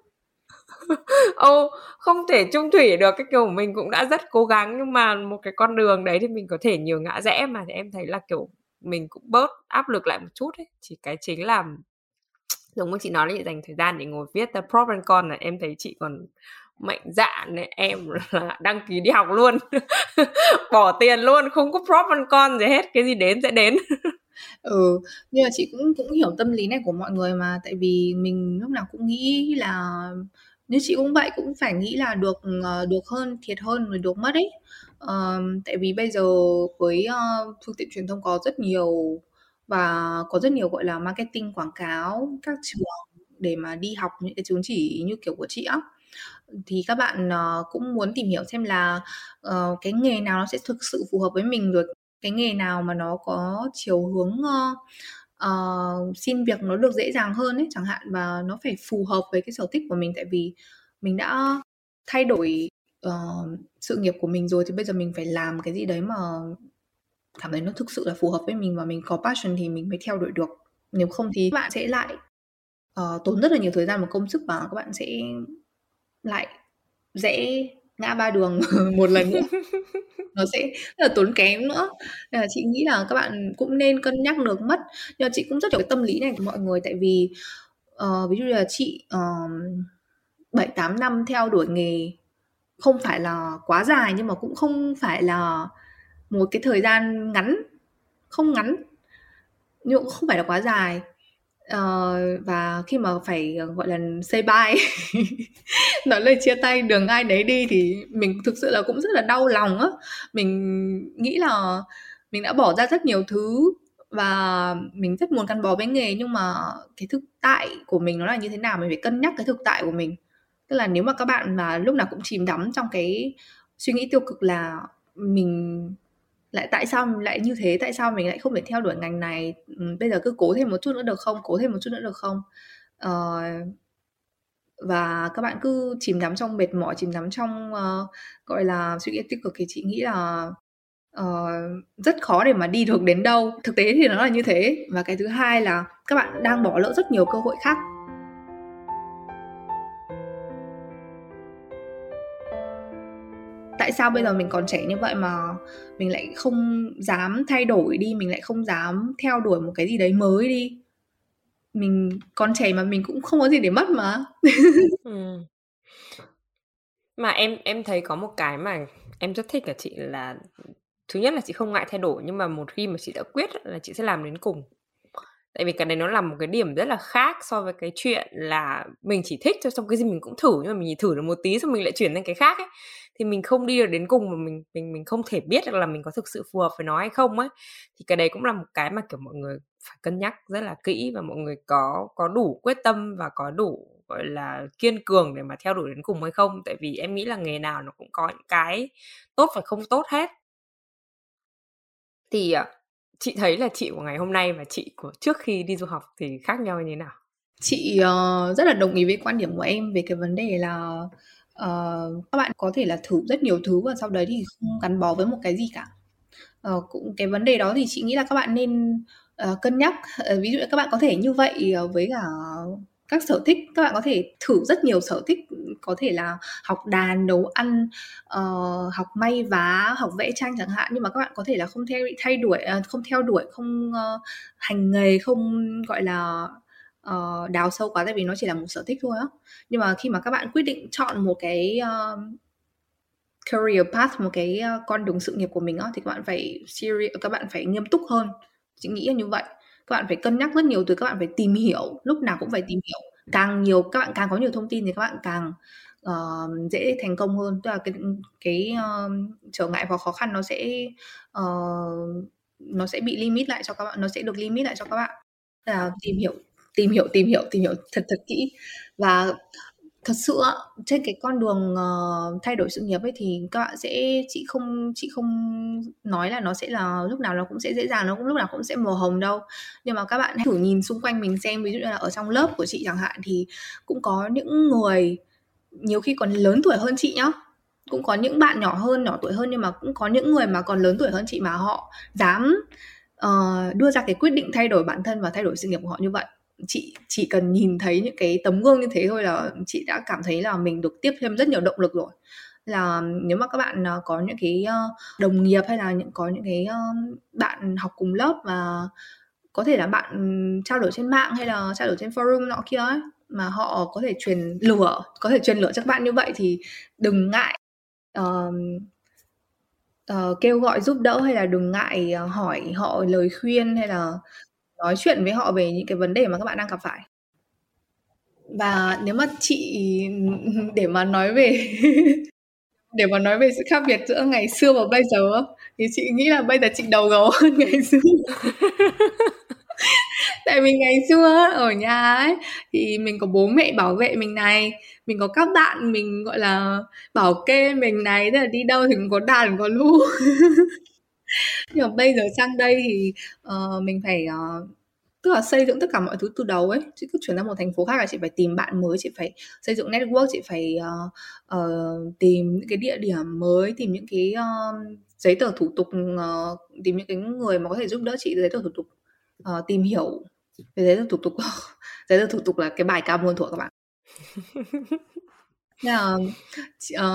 ô không thể chung thủy được. Cái kiểu mình cũng đã rất cố gắng nhưng mà một cái con đường đấy thì mình có thể nhiều ngã rẽ. Mà thì em thấy là kiểu mình cũng bớt áp lực lại một chút ấy. Chỉ cái chính là giống như chị nói là dành thời gian để ngồi viết the pro and con là em thấy chị còn mạnh dạn này em là đăng ký đi học luôn. Bỏ tiền luôn không có prop and con gì hết cái gì đến sẽ đến. Ừ nhưng mà chị cũng cũng hiểu tâm lý này của mọi người mà tại vì mình lúc nào cũng nghĩ là như chị cũng vậy cũng phải nghĩ là được ờ, được hơn thiệt hơn rồi được mất ấy. Uh, tại vì bây giờ với uh, phương tiện truyền thông có rất nhiều và có rất nhiều gọi là marketing quảng cáo các trường để mà đi học những cái chứng chỉ như kiểu của chị á. Thì các bạn uh, cũng muốn tìm hiểu xem là uh, cái nghề nào nó sẽ thực sự phù hợp với mình rồi cái nghề nào mà nó có chiều hướng uh, uh, xin việc nó được dễ dàng hơn ấy chẳng hạn và nó phải phù hợp với cái sở thích của mình. Tại vì mình đã thay đổi uh, sự nghiệp của mình rồi thì bây giờ mình phải làm cái gì đấy mà cảm thấy nó thực sự là phù hợp với mình và mình có passion thì mình mới theo đuổi được. Nếu không thì các bạn sẽ lại uh, tốn rất là nhiều thời gian và công sức và các bạn sẽ lại dễ ngã ba đường một lần nữa. Nó sẽ rất là tốn kém nữa. Nên là chị nghĩ là các bạn cũng nên cân nhắc được mất. Nhưng mà chị cũng rất hiểu cái tâm lý này của mọi người. Tại vì uh, ví dụ như là chị ờ, bảy uh, tám năm theo đuổi nghề không phải là quá dài nhưng mà cũng không phải là một cái thời gian ngắn không ngắn nhưng cũng không phải là quá dài. Uh, và khi mà phải ờ, gọi là say bye nói lời chia tay đường ai đấy đi thì mình thực sự là cũng rất là đau lòng á. Mình nghĩ là mình đã bỏ ra rất nhiều thứ và mình rất muốn gắn bó với nghề nhưng mà cái thực tại của mình nó là như thế nào mình phải cân nhắc cái thực tại của mình. Tức là nếu mà các bạn mà lúc nào cũng chìm đắm trong cái suy nghĩ tiêu cực là mình lại tại sao lại như thế? Tại sao mình lại không thể theo đuổi ngành này? Ừ, bây giờ cứ cố thêm một chút nữa được không? Cố thêm một chút nữa được không? Uh, và các bạn cứ chìm đắm trong mệt mỏi chìm đắm trong uh, gọi là suy nghĩ tích cực thì chị nghĩ là uh, rất khó để mà đi được đến đâu. Thực tế thì nó là như thế. Và cái thứ hai là các bạn đang bỏ lỡ rất nhiều cơ hội khác. Tại sao bây giờ mình còn trẻ như vậy mà mình lại không dám thay đổi đi, mình lại không dám theo đuổi một cái gì đấy mới đi? Mình còn trẻ mà mình cũng không có gì để mất mà. Ừ. mà em em thấy có một cái mà em rất thích là chị là, thứ nhất là chị không ngại thay đổi, nhưng mà một khi mà chị đã quyết là chị sẽ làm đến cùng. Tại vì cái này nó là một cái điểm rất là khác so với cái chuyện là mình chỉ thích cho xong cái gì mình cũng thử, nhưng mà mình chỉ thử được một tí, xong mình lại chuyển sang cái khác ấy thì mình không đi được đến cùng mà mình mình mình không thể biết được là mình có thực sự phù hợp với nó hay không ấy thì cái đấy cũng là một cái mà kiểu mọi người phải cân nhắc rất là kỹ và mọi người có có đủ quyết tâm và có đủ gọi là kiên cường để mà theo đuổi đến cùng hay không. Tại vì em nghĩ là nghề nào nó cũng có những cái tốt và không tốt hết. Thì ờ, chị thấy là chị của ngày hôm nay và chị của trước khi đi du học thì khác nhau như thế nào? Chị uh, rất là đồng ý với quan điểm của em về cái vấn đề là uh, các bạn có thể là thử rất nhiều thứ và sau đấy thì không gắn bó với một cái gì cả. Uh, cũng cái vấn đề đó thì chị nghĩ là các bạn nên uh, cân nhắc. Uh, ví dụ như các bạn có thể như vậy uh, với cả các sở thích các bạn có thể thử rất nhiều sở thích. Có thể là học đàn nấu ăn uh, học may vá học vẽ tranh chẳng hạn nhưng mà các bạn có thể là không theo thay đuổi uh, không theo đuổi không uh, hành nghề không gọi là uh, đào sâu quá tại vì nó chỉ là một sở thích thôi á. Nhưng mà khi mà các bạn quyết định chọn một cái uh, career path một cái uh, con đường sự nghiệp của mình á thì các bạn phải serious các bạn phải nghiêm túc hơn. Chị nghĩ là như vậy. Các bạn phải cân nhắc rất nhiều từ các bạn phải tìm hiểu lúc nào cũng phải tìm hiểu. Càng nhiều các bạn càng có nhiều thông tin thì các bạn càng uh, dễ thành công hơn. Tức là cái cái uh, trở ngại và khó khăn nó sẽ uh, nó sẽ bị limit lại cho các bạn nó sẽ được limit lại cho các bạn. Là tìm hiểu tìm hiểu tìm hiểu tìm hiểu thật thật kỹ. Và thật sự trên cái con đường uh, thay đổi sự nghiệp ấy thì các bạn sẽ chị không chị không nói là nó sẽ là lúc nào nó cũng sẽ dễ dàng nó cũng lúc nào cũng sẽ màu hồng đâu. Nhưng mà các bạn hãy thử nhìn xung quanh mình xem ví dụ như là ở trong lớp của chị chẳng hạn thì cũng có những người nhiều khi còn lớn tuổi hơn chị nhá. Cũng có những bạn nhỏ hơn nhỏ tuổi hơn nhưng mà cũng có những người mà còn lớn tuổi hơn chị mà họ dám uh, đưa ra cái quyết định thay đổi bản thân và thay đổi sự nghiệp của họ như vậy chị chỉ cần nhìn thấy những cái tấm gương như thế thôi là chị đã cảm thấy là mình được tiếp thêm rất nhiều động lực rồi. Là nếu mà các bạn à, có những cái đồng nghiệp hay là những có những cái bạn học cùng lớp và có thể là bạn trao đổi trên mạng hay là trao đổi trên forum nọ kia ấy mà họ có thể truyền lửa có thể truyền lửa cho các bạn như vậy thì đừng ngại uh, uh, kêu gọi giúp đỡ hay là đừng ngại ờ, hỏi họ lời khuyên hay là nói chuyện với họ về những cái vấn đề mà các bạn đang gặp phải. Và nếu mà chị để mà nói về để mà nói về sự khác biệt giữa ngày xưa và bây giờ thì chị nghĩ là bây giờ chị đầu gấu hơn ngày xưa. Tại vì ngày xưa ở nhà ấy thì mình có bố mẹ bảo vệ mình này mình có các bạn mình gọi là bảo kê mình này tức là đi đâu thì cũng có đàn có lu nhưng mà bây giờ sang đây thì uh, mình phải uh, tức là xây dựng tất cả mọi thứ từ đầu ấy. Chị cứ chuyển ra một thành phố khác là chị phải tìm bạn mới chị phải xây dựng network chị phải uh, uh, tìm những cái địa điểm mới tìm những cái uh, giấy tờ thủ tục uh, tìm những cái người mà có thể giúp đỡ chị giấy tờ thủ tục uh, tìm hiểu về giấy tờ thủ tục. Giấy tờ thủ tục là cái bài cao muôn thuở các bạn. Nên là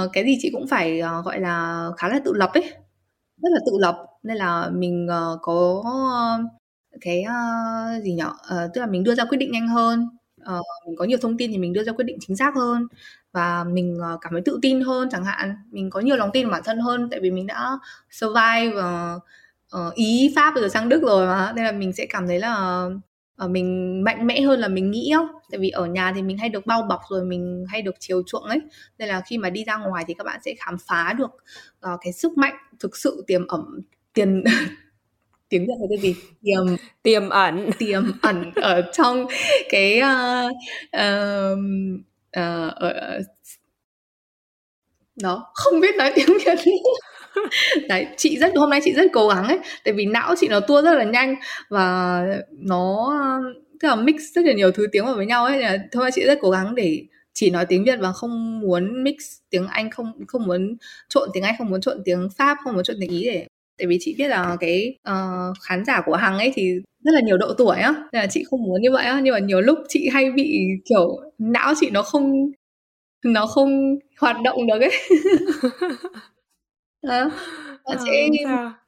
uh, cái gì chị cũng phải uh, gọi là khá là tự lập ấy rất là tự lập. Nên là mình uh, có uh, cái uh, gì nhở? Uh, tức là mình đưa ra quyết định nhanh hơn. Uh, mình có nhiều thông tin thì mình đưa ra quyết định chính xác hơn. Và mình uh, cảm thấy tự tin hơn chẳng hạn. Mình có nhiều lòng tin vào bản thân hơn tại vì mình đã survive uh, uh, ý pháp rồi sang đức rồi mà. Nên là mình sẽ cảm thấy là uh, mình mạnh mẽ hơn là mình nghĩ không tại vì ở nhà thì mình hay được bao bọc rồi mình hay được chiều chuộng ấy. Nên là khi mà đi ra ngoài thì các bạn sẽ khám phá được uh, cái sức mạnh thực sự tiềm ẩn tiền tiếng Việt là cái gì? Tiềm tiềm ẩn. Tiềm ẩn ở trong cái uh, uh, uh, uh, đó không biết nói tiếng Việt đấy chị rất hôm nay chị rất cố gắng ấy tại vì não chị nó tua rất là nhanh và nó tức là mix rất là nhiều thứ tiếng vào với nhau ấy là thôi chị rất cố gắng để chỉ nói tiếng Việt và không muốn mix tiếng Anh không không muốn trộn tiếng Anh không muốn trộn tiếng Pháp không muốn trộn tiếng Ý để tại vì chị biết là cái uh, khán giả của hằng ấy thì rất là nhiều độ tuổi á nên là chị không muốn như vậy á nhưng mà nhiều lúc chị hay bị kiểu não chị nó không nó không hoạt động được ấy. đó nó sẽ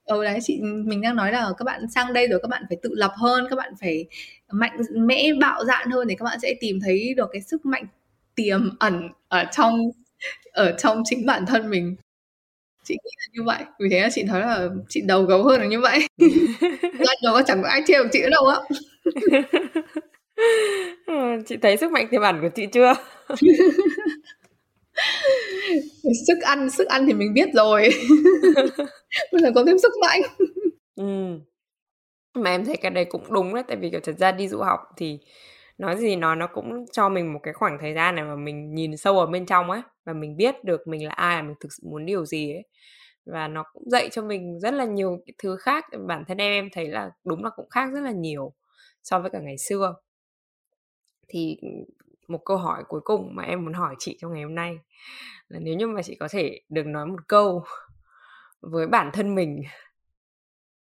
ừ đấy chị mình đang nói là các bạn sang đây rồi các bạn phải tự lập hơn các bạn phải mạnh mẽ bạo dạn hơn để các bạn sẽ tìm thấy được cái sức mạnh tiềm ẩn ở trong ở trong chính bản thân mình. Chị nghĩ là như vậy vì thế là chị nói là chị đầu gấu hơn là như vậy. Lần đầu có chẳng có ai trêu chị nữa đâu á. Chị thấy sức mạnh tiềm ẩn của chị chưa sức ăn sức ăn thì mình biết rồi. Bây giờ có thêm sức mạnh ừ. mà em thấy cái đấy cũng đúng đấy tại vì kiểu thật ra đi du học thì nói gì nó nó cũng cho mình một cái khoảng thời gian này mà mình nhìn sâu ở bên trong ấy và mình biết được mình là ai mình thực sự muốn điều gì ấy. Và nó cũng dạy cho mình rất là nhiều cái thứ khác. Bản thân em em thấy là đúng là cũng khác rất là nhiều so với cả ngày xưa. Thì một câu hỏi cuối cùng mà em muốn hỏi chị trong ngày hôm nay là nếu như mà chị có thể được nói một câu với bản thân mình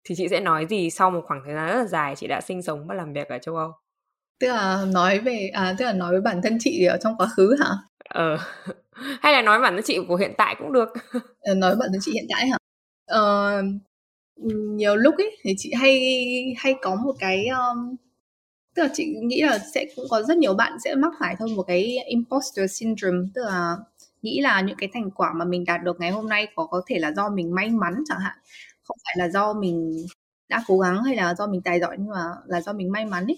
thì chị sẽ nói gì sau một khoảng thời gian rất là dài chị đã sinh sống và làm việc ở châu Âu? Tức là nói về à tức là nói với bản thân chị ở trong quá khứ hả? Ờ. Hay là nói bản thân chị của hiện tại cũng được. Ờ, nói bản thân chị hiện tại hả? Ờ, nhiều lúc ấy thì chị hay hay có một cái um, tức là chị nghĩ là sẽ cũng có rất nhiều bạn sẽ mắc phải thôi một cái imposter syndrome tức là nghĩ là những cái thành quả mà mình đạt được ngày hôm nay có có thể là do mình may mắn chẳng hạn. Không phải là do mình đã cố gắng hay là do mình tài giỏi nhưng mà là do mình may mắn ấy.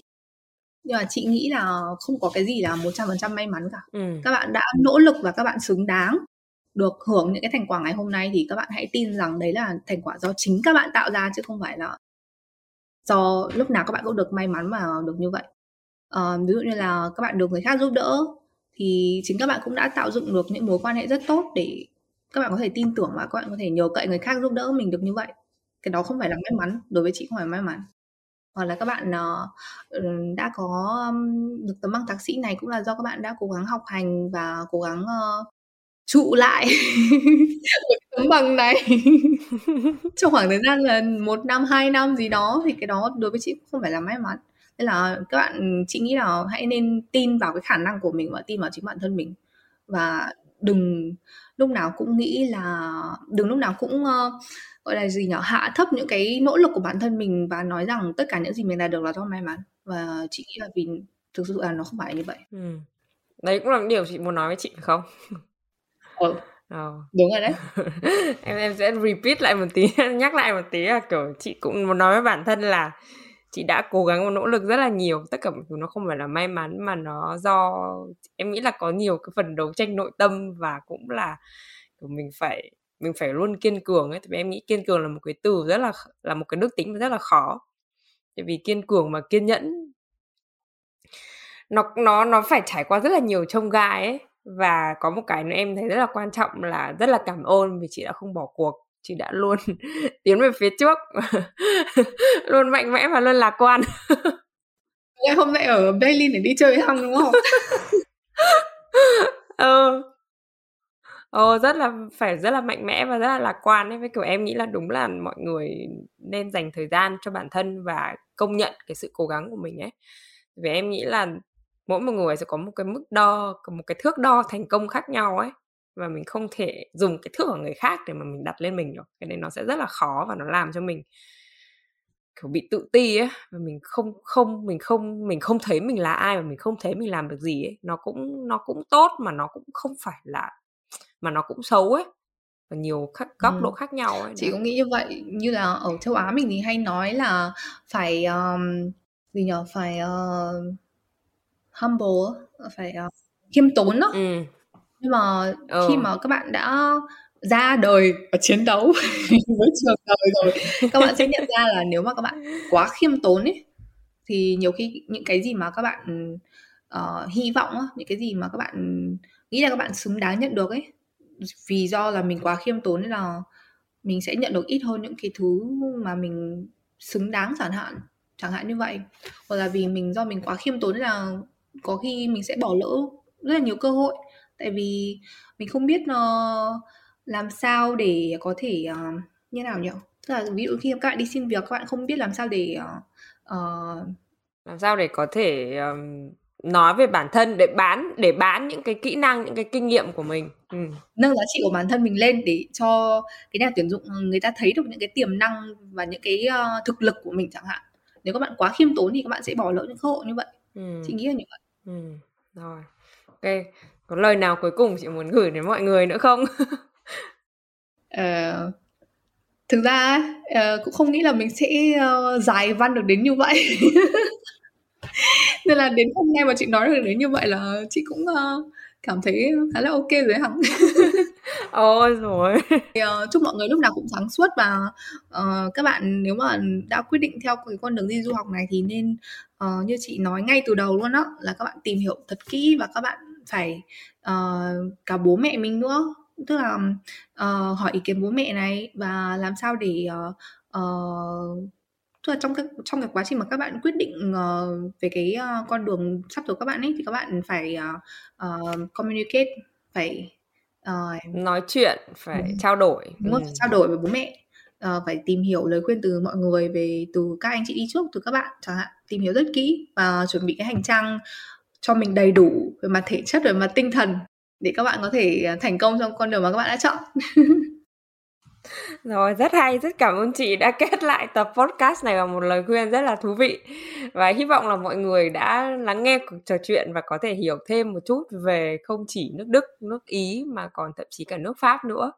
Nhưng mà chị nghĩ là không có cái gì là một trăm phần trăm may mắn cả. Ừ. các bạn đã nỗ lực và các bạn xứng đáng được hưởng những cái thành quả ngày hôm nay thì các bạn hãy tin rằng đấy là thành quả do chính các bạn tạo ra chứ không phải là do lúc nào các bạn cũng được may mắn mà được như vậy. À, ví dụ như là các bạn được người khác giúp đỡ thì chính các bạn cũng đã tạo dựng được những mối quan hệ rất tốt để các bạn có thể tin tưởng và các bạn có thể nhờ cậy người khác giúp đỡ mình được như vậy. Cái đó không phải là may mắn đối với chị không phải may mắn. Hoặc là các bạn uh, đã có um, được tấm bằng thạc sĩ này cũng là do các bạn đã cố gắng học hành và cố gắng uh, trụ lại tấm bằng này. Trong khoảng thời gian là một năm hai năm gì đó thì cái đó đối với chị không phải là may mắn. Nên là các bạn chị nghĩ là hãy nên tin vào cái khả năng của mình và tin vào chính bản thân mình. Và đừng lúc nào cũng nghĩ là đừng lúc nào cũng uh, gọi là gì nhở hạ thấp những cái nỗ lực của bản thân mình và nói rằng tất cả những gì mình đạt được là do may mắn. Và chị nghĩ là vì thực sự là nó không phải như vậy. Ừ. đấy cũng là điều chị muốn nói với chị phải không ừ. Oh. đúng rồi đấy. Em em sẽ repeat lại một tí nhắc lại một tí là kiểu chị cũng muốn nói với bản thân là chị đã cố gắng và nỗ lực rất là nhiều. Tất cả mọi thứ nó không phải là may mắn mà nó do em nghĩ là có nhiều cái phần đấu tranh nội tâm và cũng là kiểu mình phải mình phải luôn kiên cường ấy. Tại em nghĩ kiên cường là một cái từ rất là là một cái đức tính rất là khó. Tại vì kiên cường mà kiên nhẫn nó nó nó phải trải qua rất là nhiều trông gai ấy và có một cái nữa em thấy rất là quan trọng là rất là cảm ơn vì chị đã không bỏ cuộc. Chị đã luôn tiến về phía trước luôn mạnh mẽ và luôn lạc quan. Em hôm nay ở Berlin để đi chơi với Hằng đúng không? Ừ Ồ, rất là phải rất là mạnh mẽ và rất là lạc quan ấy. Với kiểu em nghĩ là đúng là mọi người nên dành thời gian cho bản thân và công nhận cái sự cố gắng của mình ấy. Vì em nghĩ là mỗi một người sẽ có một cái mức đo một cái thước đo thành công khác nhau ấy và mình không thể dùng cái thước của người khác để mà mình đặt lên mình được. Cái này nó sẽ rất là khó và nó làm cho mình kiểu bị tự ti ấy và mình không không mình không mình không thấy mình là ai và mình không thấy mình làm được gì ấy. Nó cũng nó cũng tốt mà nó cũng không phải là mà nó cũng xấu ấy và nhiều khác, góc ừ. độ khác nhau ấy chị cũng nghĩ như vậy như là ở châu Á mình thì hay nói là phải um, gì nhở? Phải uh, humble phải uh, khiêm tốn đó ừ. nhưng mà ừ. khi mà các bạn đã ra đời và chiến đấu với trường đời rồi các bạn sẽ nhận ra là nếu mà các bạn quá khiêm tốn ấy thì nhiều khi những cái gì mà các bạn uh, hy vọng những cái gì mà các bạn nghĩ là các bạn xứng đáng nhận được ấy vì do là mình quá khiêm tốn nên là mình sẽ nhận được ít hơn những cái thứ mà mình xứng đáng chẳng hạn chẳng hạn như vậy hoặc là vì mình do mình quá khiêm tốn nên là có khi mình sẽ bỏ lỡ rất là nhiều cơ hội. Tại vì mình không biết uh, làm sao để có thể uh, như nào nhỉ? Tức là ví dụ khi các bạn đi xin việc các bạn không biết làm sao để uh, uh, làm sao để có thể um, nói về bản thân để bán để bán những cái kỹ năng những cái kinh nghiệm của mình. Ừ. nâng giá trị của bản thân mình lên để cho cái nhà tuyển dụng người ta thấy được những cái tiềm năng và những cái uh, thực lực của mình chẳng hạn. Nếu các bạn quá khiêm tốn thì các bạn sẽ bỏ lỡ những cơ hội như vậy. Ừ. chị nghĩ là như vậy ừ. rồi ok có lời nào cuối cùng chị muốn gửi đến mọi người nữa không uh, thực ra uh, cũng không nghĩ là mình sẽ ờ, uh, dài văn được đến như vậy nên là đến hôm nay mà chị nói được đến như vậy là chị cũng uh, cảm thấy khá là ok rồi hằng ôi rồi uh, chúc mọi người lúc nào cũng sáng suốt và uh, các bạn nếu mà đã quyết định theo cái con đường đi du học này thì nên uh, như chị nói ngay từ đầu luôn đó là các bạn tìm hiểu thật kỹ và các bạn phải uh, cả bố mẹ mình nữa. Tức là uh, hỏi ý kiến bố mẹ này và làm sao để uh, uh, tức là trong cái trong cái quá trình mà các bạn quyết định uh, về cái uh, con đường sắp tới các bạn ấy thì các bạn phải uh, uh, communicate phải uh, nói chuyện phải ừ. trao đổi đúng ừ. trao đổi với bố mẹ uh, phải tìm hiểu lời khuyên từ mọi người về từ các anh chị đi trước từ các bạn chẳng hạn tìm hiểu rất kỹ và chuẩn bị cái hành trang cho mình đầy đủ về mặt thể chất về mặt tinh thần để các bạn có thể thành công trong con đường mà các bạn đã chọn Rồi, rất hay, rất cảm ơn chị đã kết lại tập podcast này bằng một lời khuyên rất là thú vị. Và hy vọng là mọi người đã lắng nghe cuộc trò chuyện và có thể hiểu thêm một chút về không chỉ nước Đức, nước Ý mà còn thậm chí cả nước Pháp nữa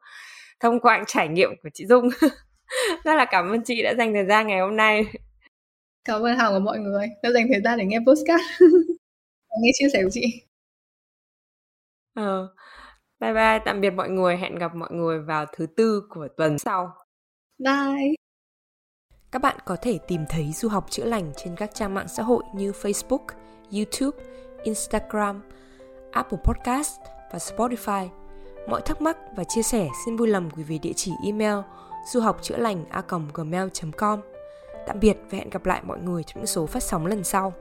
thông qua trải nghiệm của chị Dung. rất là cảm ơn chị đã dành thời gian ngày hôm nay. Cảm ơn Hằng và mọi người đã dành thời gian để nghe podcast nghe chia sẻ của chị. Ờ. Bye bye, tạm biệt mọi người, hẹn gặp mọi người vào thứ tư của tuần sau. Bye. Các bạn có thể tìm thấy du học chữa lành trên các trang mạng xã hội như Facebook, YouTube, Instagram, Apple Podcast và Spotify. Mọi thắc mắc và chia sẻ xin vui lòng gửi về địa chỉ email du học chữa lành a gmail.com. Tạm biệt và hẹn gặp lại mọi người trong những số phát sóng lần sau.